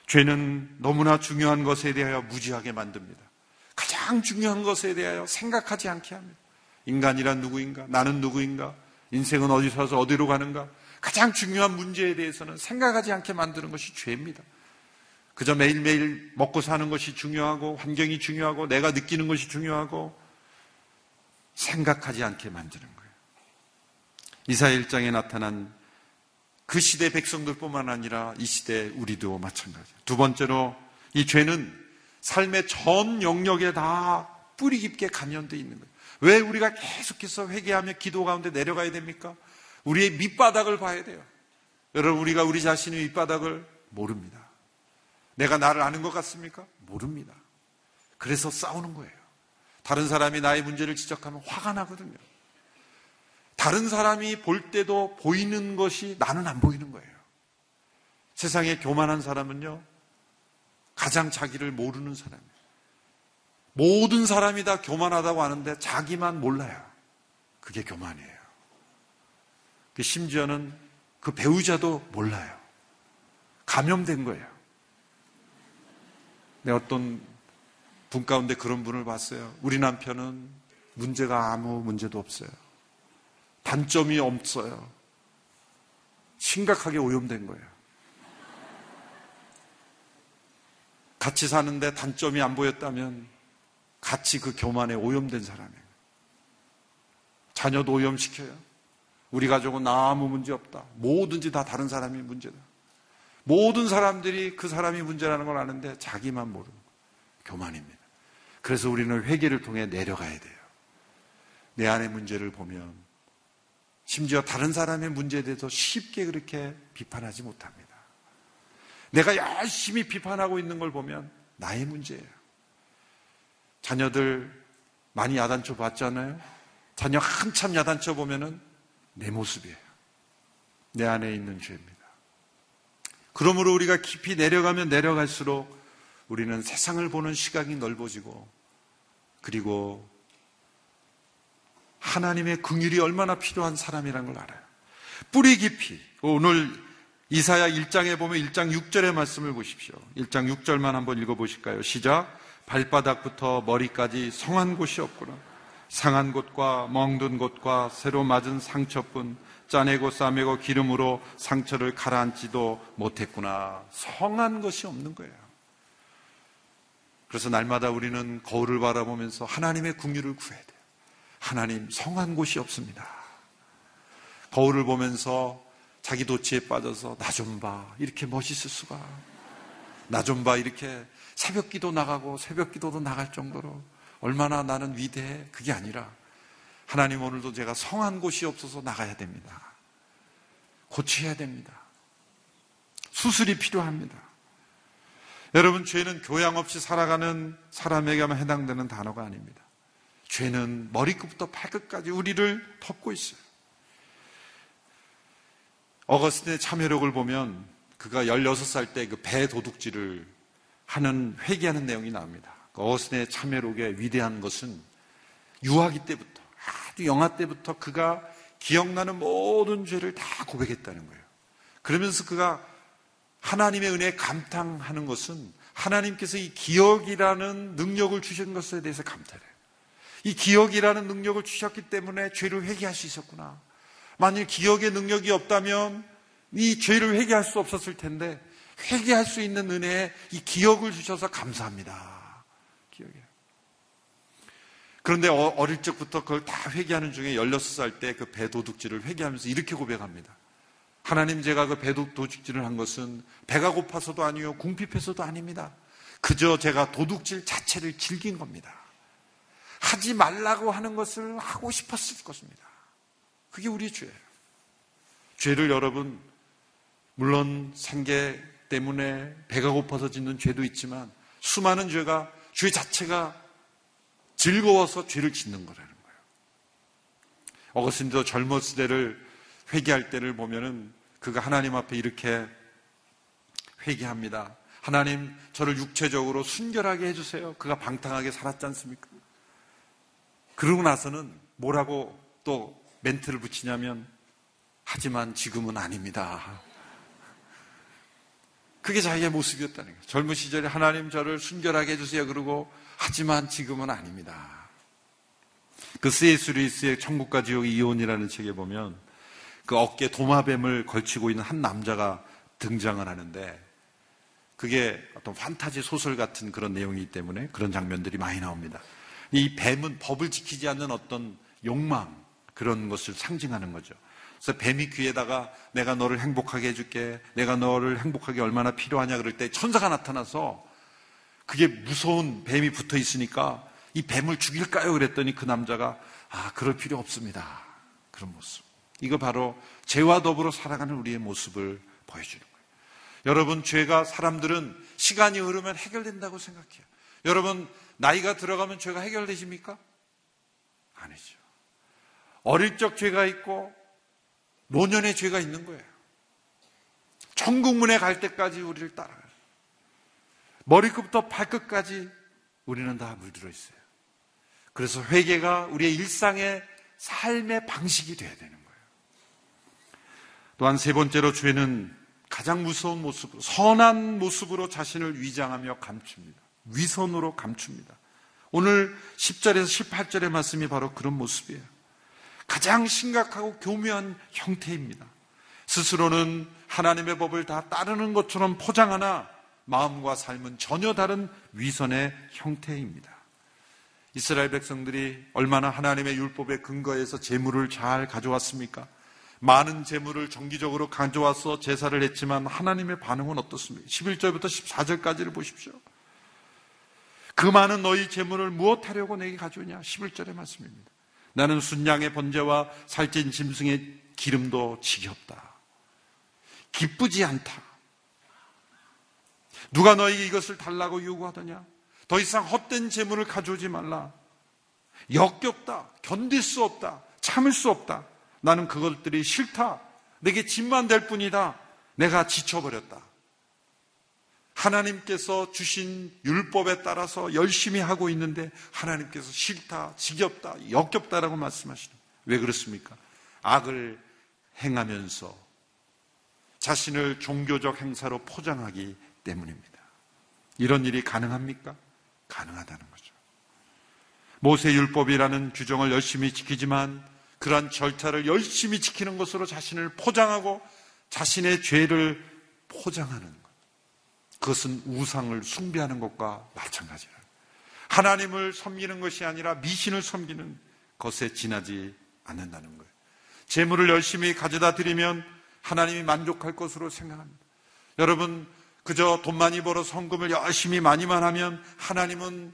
죄는 너무나 중요한 것에 대하여 무지하게 만듭니다. 가장 중요한 것에 대하여 생각하지 않게 합니다. 인간이란 누구인가? 나는 누구인가? 인생은 어디서 와서 어디로 가는가? 가장 중요한 문제에 대해서는 생각하지 않게 만드는 것이 죄입니다. 그저 매일매일 먹고 사는 것이 중요하고 환경이 중요하고 내가 느끼는 것이 중요하고 생각하지 않게 만드는 거예요. 이사 1장에 나타난 그 시대 백성들뿐만 아니라 이 시대 우리도 마찬가지예요. 두 번째로 이 죄는 삶의 전 영역에 다 뿌리 깊게 감염되어 있는 거예요. 왜 우리가 계속해서 회개하며 기도 가운데 내려가야 됩니까? 우리의 밑바닥을 봐야 돼요. 여러분, 우리가 우리 자신의 밑바닥을 모릅니다. 내가 나를 아는 것 같습니까? 모릅니다. 그래서 싸우는 거예요. 다른 사람이 나의 문제를 지적하면 화가 나거든요. 다른 사람이 볼 때도 보이는 것이 나는 안 보이는 거예요. 세상에 교만한 사람은요, 가장 자기를 모르는 사람이에요. 모든 사람이 다 교만하다고 하는데 자기만 몰라요. 그게 교만이에요. 그 심지어는 그 배우자도 몰라요. 감염된 거예요. 내 어떤 분 가운데 그런 분을 봤어요. 우리 남편은 문제가 아무 문제도 없어요. 단점이 없어요. 심각하게 오염된 거예요. 같이 사는데 단점이 안 보였다면 같이 그 교만에 오염된 사람이에요. 자녀도 오염시켜요. 우리 가족은 아무 문제 없다. 뭐든지 다 다른 사람이 문제다. 모든 사람들이 그 사람이 문제라는 걸 아는데 자기만 모르는 교만입니다. 그래서 우리는 회개를 통해 내려가야 돼요. 내 안의 문제를 보면 심지어 다른 사람의 문제에 대해서 쉽게 그렇게 비판하지 못합니다. 내가 열심히 비판하고 있는 걸 보면 나의 문제예요. 자녀들 많이 야단쳐 봤잖아요? 자녀 한참 야단쳐 보면은 내 모습이에요. 내 안에 있는 죄입니다. 그러므로 우리가 깊이 내려가면 내려갈수록 우리는 세상을 보는 시각이 넓어지고 그리고 하나님의 긍휼이 얼마나 필요한 사람이라는 걸 알아요. 뿌리 깊이 오늘 이사야 1장에 보면 1장 6절의 말씀을 보십시오. 1장 6절만 한번 읽어 보실까요? 시작. 발바닥부터 머리까지 성한 곳이 없구나. 상한 곳과 멍든 곳과 새로 맞은 상처뿐 짜내고 싸매고 기름으로 상처를 가라앉지도 못했구나. 성한 것이 없는 거예요. 그래서 날마다 우리는 거울을 바라보면서 하나님의 궁유를 구해야 돼요. 하나님 성한 곳이 없습니다. 거울을 보면서 자기 도치에 빠져서 나 좀 봐. 이렇게 멋있을 수가. 나 좀 봐. 이렇게 새벽 기도 나가고 새벽 기도도 나갈 정도로 얼마나 나는 위대해. 그게 아니라 하나님 오늘도 제가 성한 곳이 없어서 나가야 됩니다. 고쳐야 됩니다. 수술이 필요합니다. 여러분, 죄는 교양 없이 살아가는 사람에게만 해당되는 단어가 아닙니다. 죄는 머리끝부터 발끝까지 우리를 덮고 있어요. 어거스틴의 참여력을 보면 그가 16살 때 그 배 도둑질을 하는 회개하는 내용이 나옵니다. 그 어거스틴의 참여록의 위대한 것은 유아기 때부터 아주 영아 때부터 그가 기억나는 모든 죄를 다 고백했다는 거예요. 그러면서 그가 하나님의 은혜에 감탄하는 것은 하나님께서 이 기억이라는 능력을 주신 것에 대해서 감탄해요. 이 기억이라는 능력을 주셨기 때문에 죄를 회개할 수 있었구나. 만일 기억의 능력이 없다면 이 죄를 회개할 수 없었을 텐데 회개할 수 있는 은혜에 이 기억을 주셔서 감사합니다. 기억에. 그런데 어, 어릴 적부터 그걸 다 회개하는 중에 16살 때 그 배도둑질을 회개하면서 이렇게 고백합니다. 하나님 제가 그 배도둑질을 한 것은 배가 고파서도 아니요 궁핍해서도 아닙니다. 그저 제가 도둑질 자체를 즐긴 겁니다. 하지 말라고 하는 것을 하고 싶었을 것입니다. 그게 우리의 죄예요. 죄를 여러분 물론 생계 때문에 배가 고파서 짓는 죄도 있지만 수많은 죄가 죄 자체가 즐거워서 죄를 짓는 거라는 거예요. 어거스틴도 젊었을 때를 회개할 때를 보면은 그가 하나님 앞에 이렇게 회개합니다. 하나님, 저를 육체적으로 순결하게 해주세요. 그가 방탕하게 살았지 않습니까? 그러고 나서는 뭐라고 또 멘트를 붙이냐면, 하지만 지금은 아닙니다. 그게 자기의 모습이었다는 거예요. 젊은 시절에 하나님 저를 순결하게 해주세요. 그러고, 하지만 지금은 아닙니다. 그 C.S. 루이스의 천국과 지옥의 이혼이라는 책에 보면 그 어깨 도마뱀을 걸치고 있는 한 남자가 등장을 하는데 그게 어떤 판타지 소설 같은 그런 내용이기 때문에 그런 장면들이 많이 나옵니다. 이 뱀은 법을 지키지 않는 어떤 욕망 그런 것을 상징하는 거죠. 그래서 뱀이 귀에다가 내가 너를 행복하게 해줄게, 내가 너를 행복하게 얼마나 필요하냐 그럴 때 천사가 나타나서 그게 무서운 뱀이 붙어 있으니까 이 뱀을 죽일까요? 그랬더니 그 남자가 아 그럴 필요 없습니다. 그런 모습. 이거 바로 죄와 더불어 살아가는 우리의 모습을 보여주는 거예요. 여러분, 죄가 사람들은 시간이 흐르면 해결된다고 생각해요. 여러분, 나이가 들어가면 죄가 해결되십니까? 아니죠. 어릴 적 죄가 있고 노년의 죄가 있는 거예요. 천국문에 갈 때까지 우리를 따라가요. 머리끝부터 발끝까지 우리는 다 물들어 있어요. 그래서 회개가 우리의 일상의 삶의 방식이 돼야 되는 거예요. 또한 세 번째로 죄는 가장 무서운 모습으로, 선한 모습으로 자신을 위장하며 감춥니다. 위선으로 감춥니다. 오늘 10절에서 18절의 말씀이 바로 그런 모습이에요. 가장 심각하고 교묘한 형태입니다. 스스로는 하나님의 법을 다 따르는 것처럼 포장하나 마음과 삶은 전혀 다른 위선의 형태입니다. 이스라엘 백성들이 얼마나 하나님의 율법에 근거해서 재물을 잘 가져왔습니까? 많은 재물을 정기적으로 가져와서 제사를 했지만 하나님의 반응은 어떻습니까? 11절부터 14절까지를 보십시오. 그 많은 너희 재물을 무엇하려고 내게 가져오냐? 11절의 말씀입니다. 나는 순양의 번제와 살찐 짐승의 기름도 지겹다. 기쁘지 않다. 누가 너에게 이것을 달라고 요구하더냐? 더 이상 헛된 재물을 가져오지 말라. 역겹다. 견딜 수 없다. 참을 수 없다. 나는 그것들이 싫다. 내게 짐만 될 뿐이다. 내가 지쳐버렸다. 하나님께서 주신 율법에 따라서 열심히 하고 있는데 하나님께서 싫다, 지겹다, 역겹다라고 말씀하시는. 왜 그렇습니까? 악을 행하면서 자신을 종교적 행사로 포장하기 때문입니다. 이런 일이 가능합니까? 가능하다는 거죠. 모세 율법이라는 규정을 열심히 지키지만 그러한 절차를 열심히 지키는 것으로 자신을 포장하고 자신의 죄를 포장하는 것. 그것은 우상을 숭배하는 것과 마찬가지라. 하나님을 섬기는 것이 아니라 미신을 섬기는 것에 지나지 않는다는 거예요. 재물을 열심히 가져다 드리면 하나님이 만족할 것으로 생각합니다. 여러분, 그저 돈 많이 벌어 성금을 열심히 많이만 하면 하나님은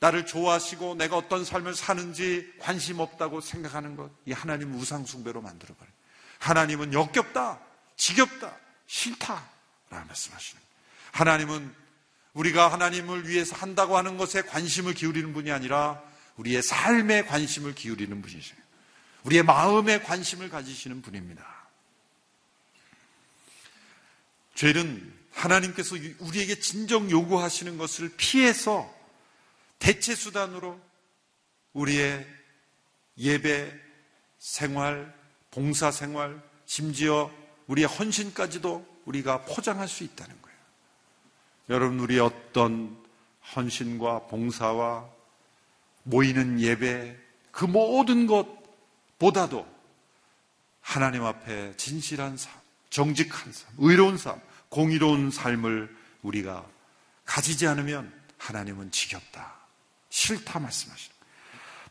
나를 좋아하시고 내가 어떤 삶을 사는지 관심 없다고 생각하는 것, 이 하나님 우상숭배로 만들어버려요. 하나님은 역겹다, 지겹다, 싫다. 라는 말씀하시는 거예요. 하나님은 우리가 하나님을 위해서 한다고 하는 것에 관심을 기울이는 분이 아니라 우리의 삶에 관심을 기울이는 분이세요. 우리의 마음에 관심을 가지시는 분입니다. 죄는 하나님께서 우리에게 진정 요구하시는 것을 피해서 대체 수단으로 우리의 예배 생활, 봉사 생활, 심지어 우리의 헌신까지도 우리가 포장할 수 있다는. 여러분, 우리 어떤 헌신과 봉사와 모이는 예배, 그 모든 것보다도 하나님 앞에 진실한 삶, 정직한 삶, 의로운 삶, 공의로운 삶을 우리가 가지지 않으면 하나님은 지겹다. 싫다 말씀하시는.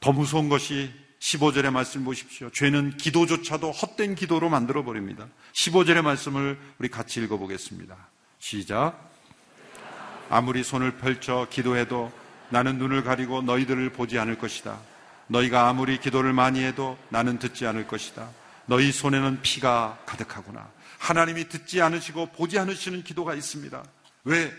더 무서운 것이 15절의 말씀 보십시오. 죄는 기도조차도 헛된 기도로 만들어 버립니다. 15절의 말씀을 우리 같이 읽어 보겠습니다. 시작. 아무리 손을 펼쳐 기도해도 나는 눈을 가리고 너희들을 보지 않을 것이다. 너희가 아무리 기도를 많이 해도 나는 듣지 않을 것이다. 너희 손에는 피가 가득하구나. 하나님이 듣지 않으시고 보지 않으시는 기도가 있습니다. 왜?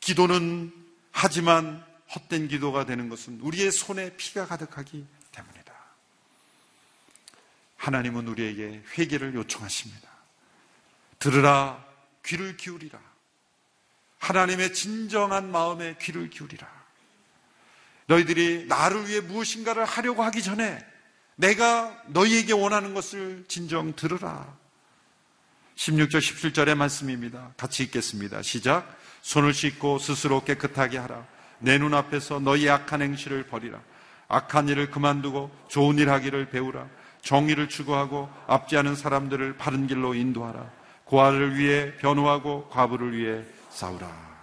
기도는 하지만 헛된 기도가 되는 것은 우리의 손에 피가 가득하기 때문이다. 하나님은 우리에게 회개를 요청하십니다. 들으라, 귀를 기울이라. 하나님의 진정한 마음에 귀를 기울이라. 너희들이 나를 위해 무엇인가를 하려고 하기 전에 내가 너희에게 원하는 것을 진정 들으라. 16절, 17절의 말씀입니다. 같이 읽겠습니다. 시작. 손을 씻고 스스로 깨끗하게 하라. 내 눈앞에서 너희 악한 행실을 버리라. 악한 일을 그만두고 좋은 일 하기를 배우라. 정의를 추구하고 앞지 않은 사람들을 바른 길로 인도하라. 고아를 위해 변호하고 과부를 위해 싸우라.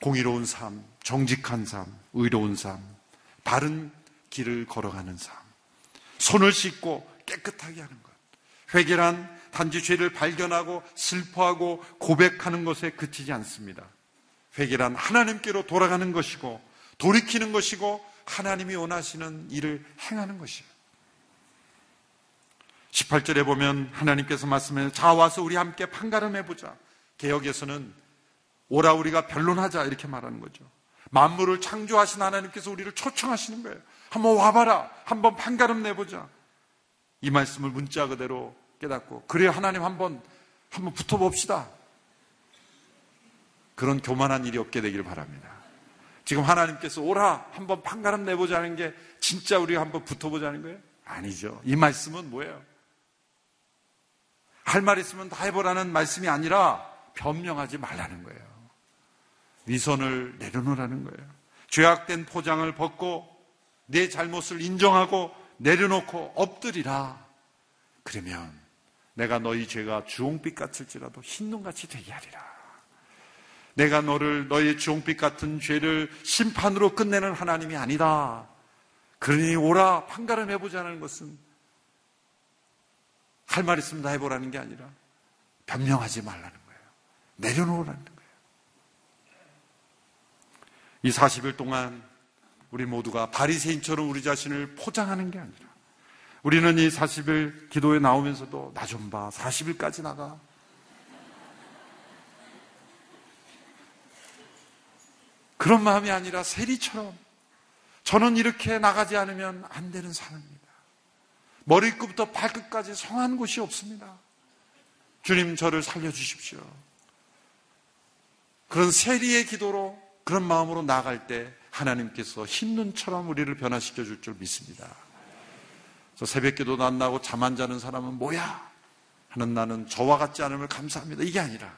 공의로운 삶, 정직한 삶, 의로운 삶, 바른 길을 걸어가는 삶. 손을 씻고 깨끗하게 하는 것. 회개란 단지 죄를 발견하고 슬퍼하고 고백하는 것에 그치지 않습니다. 회개란 하나님께로 돌아가는 것이고 돌이키는 것이고 하나님이 원하시는 일을 행하는 것이에요. 18절에 보면 하나님께서 말씀해 자 와서 우리 함께 판가름해 보자. 개혁에서는 오라 우리가 변론하자 이렇게 말하는 거죠. 만물을 창조하신 하나님께서 우리를 초청하시는 거예요. 한번 와봐라. 한번 판가름 내보자. 이 말씀을 문자 그대로 깨닫고 그래 하나님 한번 한번 붙어봅시다. 그런 교만한 일이 없게 되기를 바랍니다. 지금 하나님께서 오라 한번 판가름 내보자는 게 진짜 우리가 한번 붙어보자는 거예요? 아니죠. 이 말씀은 뭐예요? 할 말 있으면 다 해보라는 말씀이 아니라 변명하지 말라는 거예요. 위선을 내려놓으라는 거예요. 죄악된 포장을 벗고 내 잘못을 인정하고 내려놓고 엎드리라. 그러면 내가 너희 죄가 주홍빛 같을지라도 흰눈같이 되게 하리라. 내가 너를 너의 주홍빛 같은 죄를 심판으로 끝내는 하나님이 아니다. 그러니 오라 판가름 해보자는 것은 할 말 있으면 다 해보라는 게 아니라 변명하지 말라는. 내려놓으라는 거예요. 이 40일 동안 우리 모두가 바리새인처럼 우리 자신을 포장하는 게 아니라 우리는 이 40일 기도에 나오면서도 나 좀 봐. 40일까지 나가. 그런 마음이 아니라 세리처럼 저는 이렇게 나가지 않으면 안 되는 사람입니다. 머리끝부터 발끝까지 성한 곳이 없습니다. 주님 저를 살려주십시오. 그런 세리의 기도로 그런 마음으로 나갈 때 하나님께서 흰 눈처럼 우리를 변화시켜 줄 줄 믿습니다. 새벽 기도도 안 나고 잠 안 자는 사람은 뭐야? 하는 나는 저와 같지 않음을 감사합니다. 이게 아니라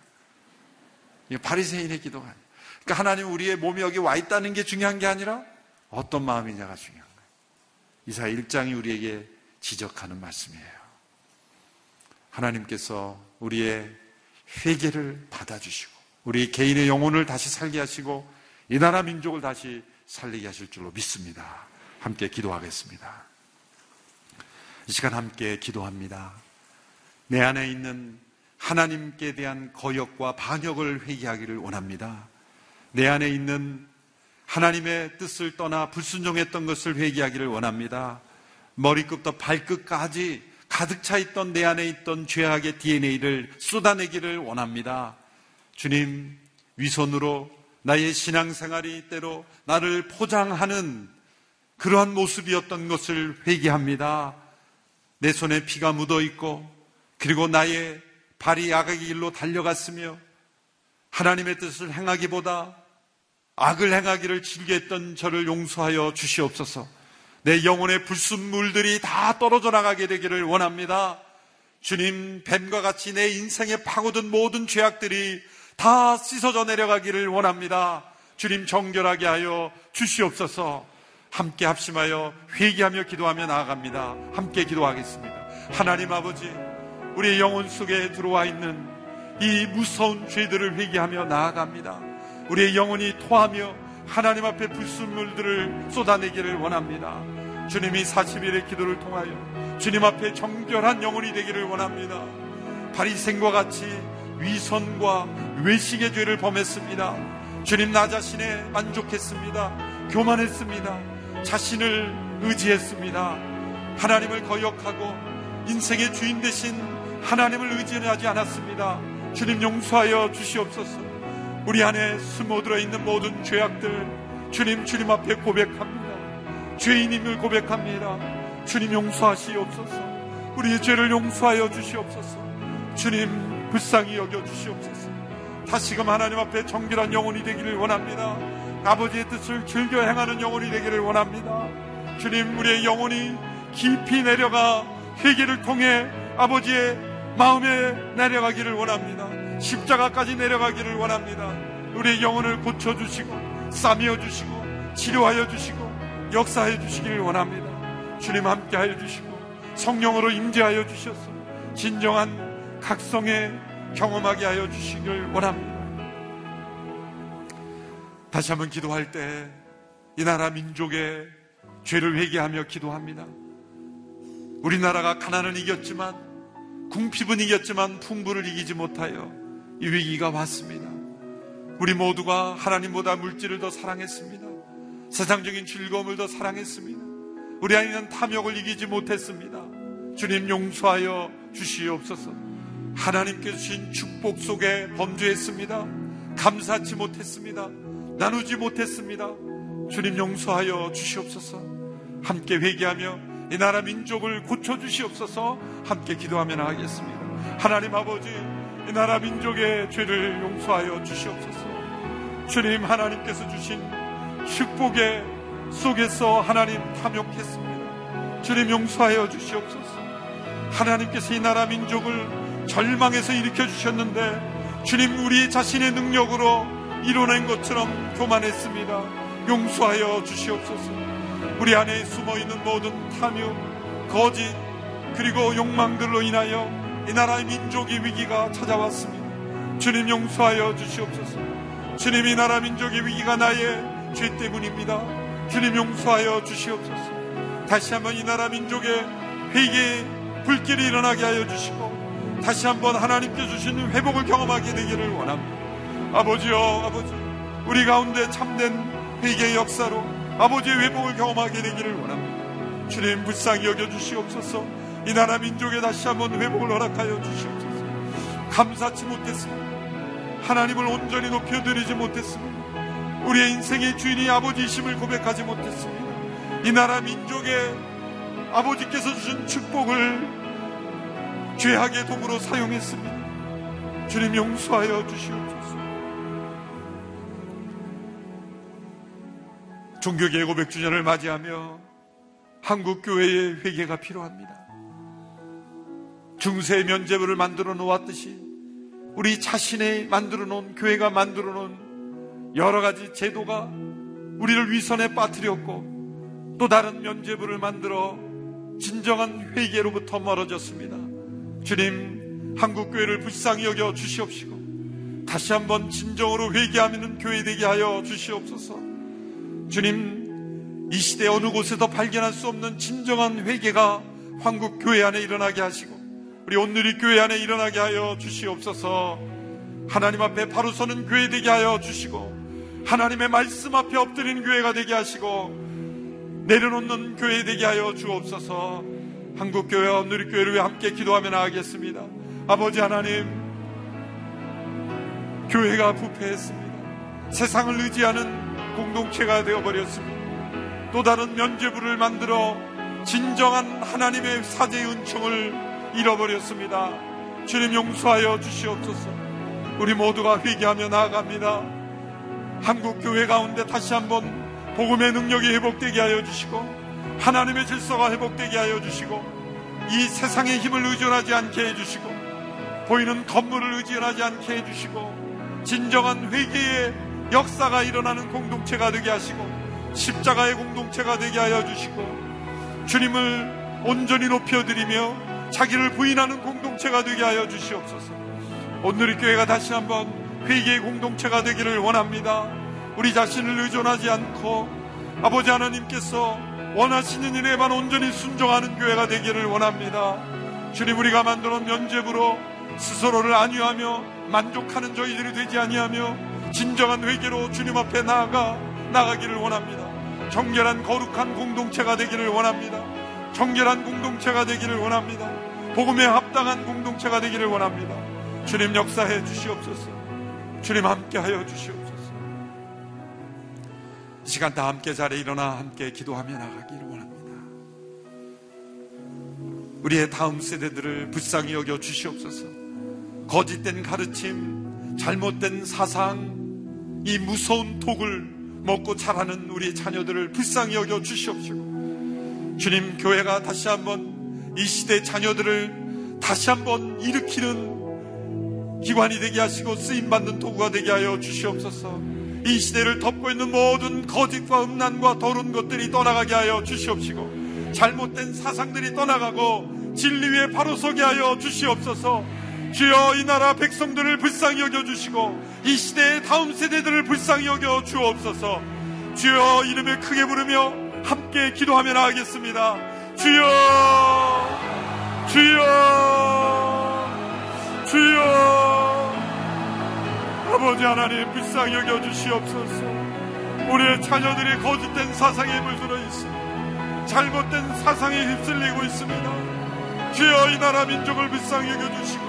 이게 바리새인의 기도가 아니에요. 그러니까 하나님 우리의 몸이 여기 와 있다는 게 중요한 게 아니라 어떤 마음이냐가 중요한 거예요. 이사 1장이 우리에게 지적하는 말씀이에요. 하나님께서 우리의 회개를 받아주시고 우리 개인의 영혼을 다시 살게 하시고 이 나라 민족을 다시 살리게 하실 줄로 믿습니다. 함께 기도하겠습니다. 이 시간 함께 기도합니다. 내 안에 있는 하나님께 대한 거역과 반역을 회개하기를 원합니다. 내 안에 있는 하나님의 뜻을 떠나 불순종했던 것을 회개하기를 원합니다. 머리끝부터 발끝까지 가득 차 있던 내 안에 있던 죄악의 DNA를 쏟아내기를 원합니다. 주님, 위선으로 나의 신앙생활이 때로 나를 포장하는 그러한 모습이었던 것을 회개합니다. 내 손에 피가 묻어 있고 그리고 나의 발이 악의 길로 달려갔으며 하나님의 뜻을 행하기보다 악을 행하기를 즐겼던 저를 용서하여 주시옵소서. 내 영혼의 불순물들이 다 떨어져 나가게 되기를 원합니다. 주님, 뱀과 같이 내 인생에 파고든 모든 죄악들이 다 씻어져 내려가기를 원합니다. 주님 정결하게 하여 주시옵소서. 함께 합심하여 회개하며 기도하며 나아갑니다. 함께 기도하겠습니다. 하나님 아버지, 우리의 영혼 속에 들어와 있는 이 무서운 죄들을 회개하며 나아갑니다. 우리의 영혼이 토하며 하나님 앞에 불순물들을 쏟아내기를 원합니다. 주님이 40일의 기도를 통하여 주님 앞에 정결한 영혼이 되기를 원합니다. 바리생과 같이 위선과 외식의 죄를 범했습니다. 주님 나 자신에 만족했습니다. 교만했습니다. 자신을 의지했습니다. 하나님을 거역하고 인생의 주인 대신 하나님을 의지하지 않았습니다. 주님 용서하여 주시옵소서. 우리 안에 숨어들어 있는 모든 죄악들 주님 주님 앞에 고백합니다. 죄인임을 고백합니다. 주님 용서하시옵소서. 우리의 죄를 용서하여 주시옵소서. 주님 불쌍히 여겨 주시옵소서. 다시금 하나님 앞에 정결한 영혼이 되기를 원합니다. 아버지의 뜻을 즐겨 행하는 영혼이 되기를 원합니다. 주님 우리의 영혼이 깊이 내려가 회개를 통해 아버지의 마음에 내려가기를 원합니다. 십자가까지 내려가기를 원합니다. 우리의 영혼을 고쳐주시고 싸매어 주시고 치료하여 주시고 역사해 주시기를 원합니다. 주님 함께 하여 주시고 성령으로 임재하여 주셔서 진정한 각성에 경험하게 하여 주시기를 원합니다. 다시 한번 기도할 때 이 나라 민족의 죄를 회개하며 기도합니다. 우리나라가 가난을 이겼지만 궁핍은 이겼지만 풍부를 이기지 못하여 이 위기가 왔습니다. 우리 모두가 하나님보다 물질을 더 사랑했습니다. 세상적인 즐거움을 더 사랑했습니다. 우리 아이는 탐욕을 이기지 못했습니다. 주님 용서하여 주시옵소서. 하나님께 주신 축복 속에 범죄했습니다. 감사치 못했습니다. 나누지 못했습니다. 주님 용서하여 주시옵소서. 함께 회개하며 이 나라 민족을 고쳐 주시옵소서. 함께 기도하며 나가겠습니다. 하나님 아버지, 이 나라 민족의 죄를 용서하여 주시옵소서. 주님 하나님께서 주신 축복의 속에서 하나님 탐욕했습니다. 주님 용서하여 주시옵소서. 하나님께서 이 나라 민족을 절망에서 일으켜 주셨는데 주님 우리 자신의 능력으로 이뤄낸 것처럼 교만했습니다. 용서하여 주시옵소서. 우리 안에 숨어 있는 모든 탐욕, 거짓, 그리고 욕망들로 인하여 이 나라의 민족의 위기가 찾아왔습니다. 주님 용서하여 주시옵소서. 주님 이 나라 민족의 위기가 나의 죄 때문입니다. 주님 용서하여 주시옵소서. 다시 한번 이 나라 민족의 회개의 불길이 일어나게 하여 주시고 다시 한번 하나님께 주신 회복을 경험하게 되기를 원합니다. 아버지여 아버지 우리 가운데 참된 회개의 역사로 아버지의 회복을 경험하게 되기를 원합니다. 주님 불쌍히 여겨 주시옵소서 이 나라 민족에 다시 한번 회복을 허락하여 주시옵소서 감사치 못했습니다. 하나님을 온전히 높여드리지 못했습니다. 우리의 인생의 주인이 아버지이심을 고백하지 못했습니다. 이 나라 민족의 아버지께서 주신 축복을 죄악의 도구로 사용했습니다. 주님 용서하여 주시옵소서. 종교개혁 500주년을 맞이하며 한국교회의 회개가 필요합니다. 중세 면제부를 만들어 놓았듯이 우리 자신의 만들어 놓은 교회가 만들어 놓은 여러 가지 제도가 우리를 위선에 빠뜨렸고 또 다른 면제부를 만들어 진정한 회개로부터 멀어졌습니다. 주님, 한국교회를 불쌍히 여겨 주시옵시고 다시 한번 진정으로 회개하는 교회 되게 하여 주시옵소서. 주님, 이 시대 어느 곳에도 발견할 수 없는 진정한 회개가 한국교회 안에 일어나게 하시고 우리 온누리 교회 안에 일어나게 하여 주시옵소서. 하나님 앞에 바로 서는 교회 되게 하여 주시고 하나님의 말씀 앞에 엎드리는 교회가 되게 하시고 내려놓는 교회 되게 하여 주옵소서. 한국교회와 온누리교회를 위해 함께 기도하며 나가겠습니다. 아버지 하나님, 교회가 부패했습니다. 세상을 의지하는 공동체가 되어버렸습니다. 또 다른 면죄부를 만들어 진정한 하나님의 사제의 은총을 잃어버렸습니다. 주님 용서하여 주시옵소서. 우리 모두가 회개하며 나아갑니다. 한국 교회 가운데 다시 한번 복음의 능력이 회복되게 하여 주시고 하나님의 질서가 회복되게 하여 주시고 이 세상의 힘을 의존하지 않게 해주시고 보이는 건물을 의존하지 않게 해주시고 진정한 회개의 역사가 일어나는 공동체가 되게 하시고 십자가의 공동체가 되게 하여 주시고 주님을 온전히 높여드리며 자기를 부인하는 공동체가 되게 하여 주시옵소서. 오늘의 교회가 다시 한번 회개의 공동체가 되기를 원합니다. 우리 자신을 의존하지 않고 아버지 하나님께서 원하시는 일에 만 온전히 순종하는 교회가 되기를 원합니다. 주님 우리가 만들어 면죄부로 스스로를 안위하며 만족하는 저희들이 되지 아니하며 진정한 회개로 주님 앞에 나아가 나가기를 원합니다. 정결한 거룩한 공동체가 되기를 원합니다. 정결한 공동체가 되기를 원합니다. 복음에 합당한 공동체가 되기를 원합니다. 주님 역사해 주시옵소서. 주님 함께하여 주시옵소서. 이 시간 다 함께 자리에 일어나 함께 기도하며 나가기를 원합니다. 우리의 다음 세대들을 불쌍히 여겨 주시옵소서. 거짓된 가르침, 잘못된 사상, 이 무서운 독을 먹고 자라는 우리 자녀들을 불쌍히 여겨 주시옵시고 주님 교회가 다시 한번 이 시대 자녀들을 다시 한번 일으키는 기관이 되게 하시고 쓰임 받는 도구가 되게 하여 주시옵소서. 이 시대를 덮고 있는 모든 거짓과 음란과 더러운 것들이 떠나가게 하여 주시옵시고 잘못된 사상들이 떠나가고 진리 위에 바로 서게 하여 주시옵소서. 주여 이 나라 백성들을 불쌍히 여겨 주시고 이 시대의 다음 세대들을 불쌍히 여겨 주옵소서. 주여 이름을 크게 부르며 함께 기도하며 나가겠습니다. 주여 주여 주여 아버지 하나님 불쌍히 여겨 주시옵소서. 우리의 자녀들이 거짓된 사상에 물들어 있습니다. 잘못된 사상에 휩쓸리고 있습니다. 주여 이 나라 민족을 불쌍히 여겨 주시고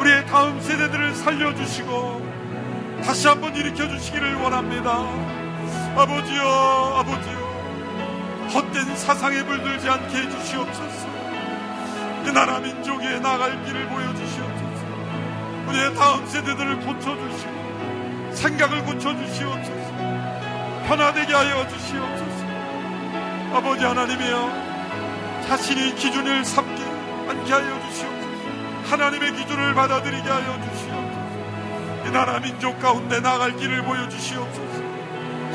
우리의 다음 세대들을 살려주시고 다시 한번 일으켜 주시기를 원합니다. 아버지여, 아버지여, 헛된 사상에 물들지 않게 해주시옵소서. 이 나라 민족에 나갈 길을 보여주시옵소서. 우리의 다음 세대들을 고쳐주시고 생각을 고쳐주시옵소서. 변화되게 하여 주시옵소서. 아버지 하나님이여, 자신이 기준을 삼게 않게 하여 주시옵소서. 하나님의 기준을 받아들이게 하여 주시옵소서. 이 나라 민족 가운데 나갈 길을 보여주시옵소서.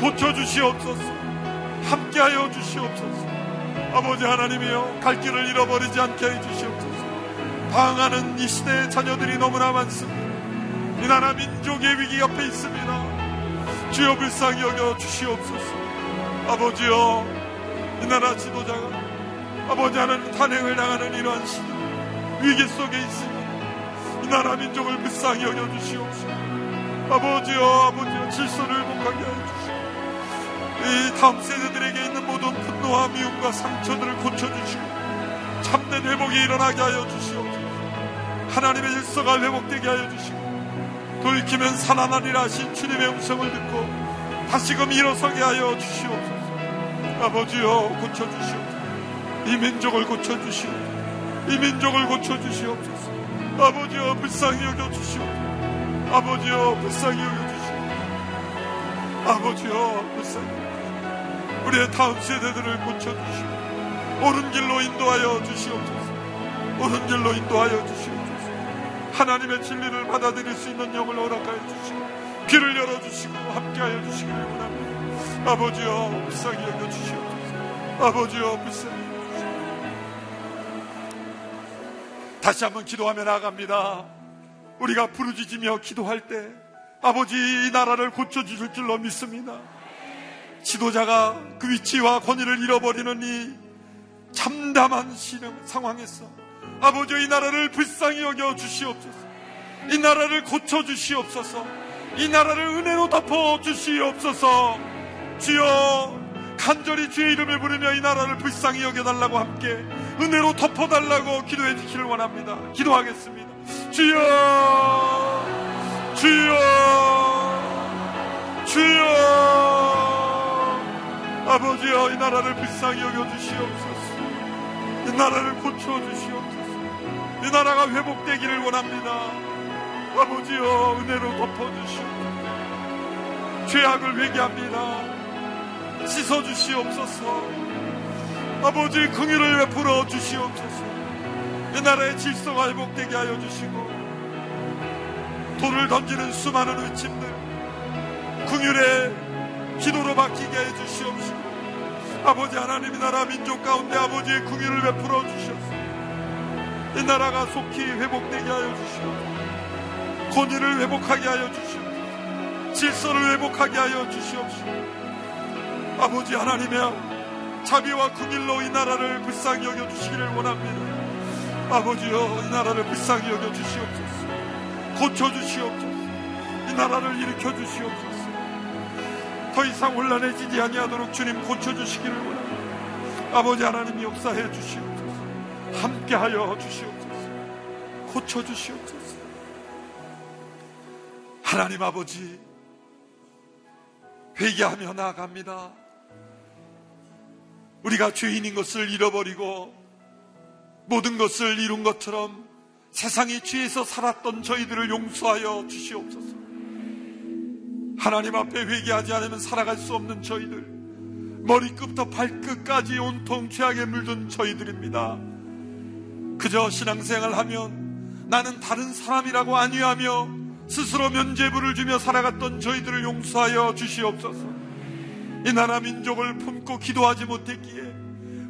고쳐주시옵소서. 함께 하여 주시옵소서. 아버지 하나님이여 갈 길을 잃어버리지 않게 해 주시옵소서. 방황하는 이 시대의 자녀들이 너무나 많습니다. 이 나라 민족의 위기 옆에 있습니다. 주여 불쌍히 여겨 주시옵소서. 아버지여 이 나라 지도자가 아버지 하나님 탄핵을 당하는 이러한 시대 위기 속에 있으니 이 나라 민족을 불쌍히 여겨 주시옵소서 아버지여 아버지여 질서를 회복하게 하여 주시옵소서 이 다음 세대들에게 있는 모든 분노와 미움과 상처들을 고쳐주시고 참된 회복이 일어나게 하여 주시옵소서 하나님의 질서가 회복되게 하여 주시고 돌이키면 살아나리라 하신 주님의 음성을 듣고 다시금 일어서게 하여 주시옵소서 아버지여 고쳐주시옵소서 이 민족을 고쳐주시옵소서 이 민족을 고쳐주시옵소서. 아버지여 불쌍히 여겨주시옵소서. 아버지여 불쌍히 여겨주시옵소서. 아버지여 불쌍히 여겨주시옵소서. 우리의 다음 세대들을 고쳐주시옵소서. 옳은 길로 인도하여 주시옵소서. 옳은 길로 인도하여 주시옵소서. 하나님의 진리를 받아들일 수 있는 영을 허락하여 주시고 귀를 열어주시고 함께하여 주시기를 원합니다. 아버지여 불쌍히 여겨주시옵소서. 아버지여 불쌍히 다시 한번 기도하며 나아갑니다. 우리가 부르짖으며 기도할 때 아버지 이 나라를 고쳐주실 줄로 믿습니다. 지도자가 그 위치와 권위를 잃어버리는 이 참담한 시름 상황에서 아버지 이 나라를 불쌍히 여겨 주시옵소서. 이 나라를 고쳐 주시옵소서. 이 나라를 은혜로 덮어 주시옵소서. 주여 간절히 주의 이름을 부르며 이 나라를 불쌍히 여겨달라고 함께 은혜로 덮어달라고 기도해 주시기를 원합니다. 기도하겠습니다. 주여, 주여, 주여, 아버지여 이 나라를 불쌍히 여겨주시옵소서. 이 나라를 고쳐주시옵소서. 이 나라가 회복되기를 원합니다. 아버지여 은혜로 덮어주시옵소서. 죄악을 회개합니다. 씻어주시옵소서. 아버지 긍휼을 베풀어 주시옵소서. 이 나라의 질서가 회복되게 하여 주시고 돌을 던지는 수많은 의침들 긍휼의 기도로 바뀌게 해 주시옵시고 아버지 하나님 이 나라 민족 가운데 아버지의 긍휼을 베풀어 주시옵소서. 이 나라가 속히 회복되게 하여 주시옵소서. 권위를 회복하게 하여 주시옵소서. 질서를 회복하게 하여 주시옵소서. 아버지 하나님이여 자비와 긍일로 이 나라를 불쌍히 여겨 주시기를 원합니다. 아버지여 이 나라를 불쌍히 여겨 주시옵소서. 고쳐 주시옵소서. 이 나라를 일으켜 주시옵소서. 더 이상 혼란해지지 아니하도록 주님 고쳐 주시기를 원합니다. 아버지 하나님 역사해 주시옵소서. 함께하여 주시옵소서. 고쳐 주시옵소서. 하나님 아버지 회개하며 나아갑니다. 우리가 죄인인 것을 잃어버리고 모든 것을 이룬 것처럼 세상이 죄에서 살았던 저희들을 용서하여 주시옵소서. 하나님 앞에 회개하지 않으면 살아갈 수 없는 저희들. 머리끝부터 발끝까지 온통 죄악에 물든 저희들입니다. 그저 신앙생활 하면 나는 다른 사람이라고 안위하며 스스로 면죄부를 주며 살아갔던 저희들을 용서하여 주시옵소서. 이 나라 민족을 품고 기도하지 못했기에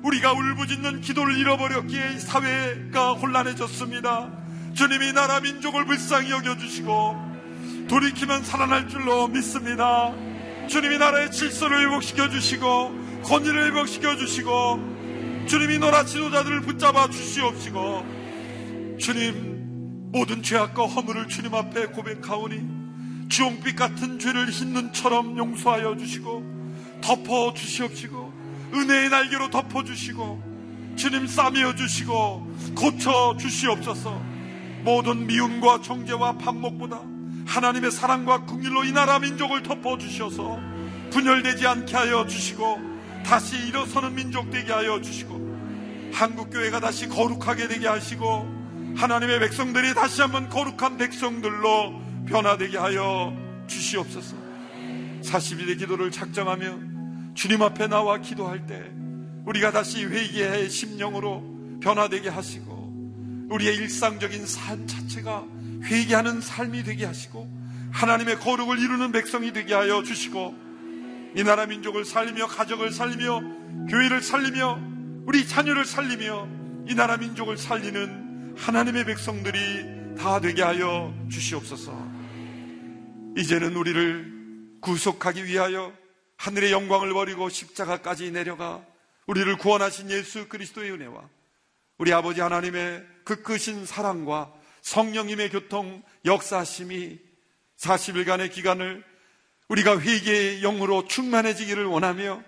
우리가 울부짖는 기도를 잃어버렸기에 사회가 혼란해졌습니다. 주님이 나라 민족을 불쌍히 여겨주시고 돌이키면 살아날 줄로 믿습니다. 주님이 나라의 질서를 회복시켜 주시고 권위를 회복시켜 주시고 주님이 너라 지도자들을 붙잡아 주시옵시고 주님 모든 죄악과 허물을 주님 앞에 고백하오니 주홍빛 같은 죄를 흰 눈처럼 용서하여 주시고 덮어 주시옵시고 은혜의 날개로 덮어 주시고 주님 싸매어 주시고 고쳐 주시옵소서. 모든 미움과 정죄와 반목보다 하나님의 사랑과 궁일로 이 나라 민족을 덮어 주셔서 분열되지 않게 하여 주시고 다시 일어서는 민족 되게 하여 주시고 한국 교회가 다시 거룩하게 되게 하시고 하나님의 백성들이 다시 한번 거룩한 백성들로 변화되게 하여 주시옵소서. 40일의 기도를 작정하며 주님 앞에 나와 기도할 때 우리가 다시 회개의 심령으로 변화되게 하시고 우리의 일상적인 삶 자체가 회개하는 삶이 되게 하시고 하나님의 거룩을 이루는 백성이 되게 하여 주시고 이 나라 민족을 살리며 가족을 살리며 교회를 살리며 우리 자녀를 살리며 이 나라 민족을 살리는 하나님의 백성들이 다 되게 하여 주시옵소서. 이제는 우리를 구속하기 위하여 하늘의 영광을 버리고 십자가까지 내려가 우리를 구원하신 예수 그리스도의 은혜와 우리 아버지 하나님의 그 크신 사랑과 성령님의 교통 역사심이 40일간의 기간을 우리가 회개의 영으로 충만해지기를 원하며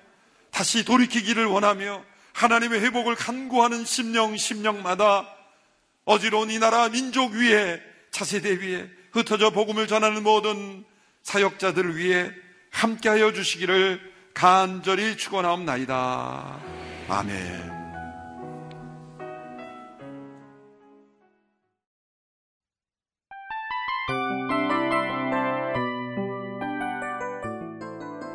다시 돌이키기를 원하며 하나님의 회복을 간구하는 심령 심령마다 어지러운 이 나라 민족 위에 차세대 위에 흩어져 복음을 전하는 모든 사역자들을 위해 함께하여 주시기를 간절히 축원하옵나이다. 아멘.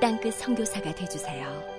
땅끝 성교사가 되주세요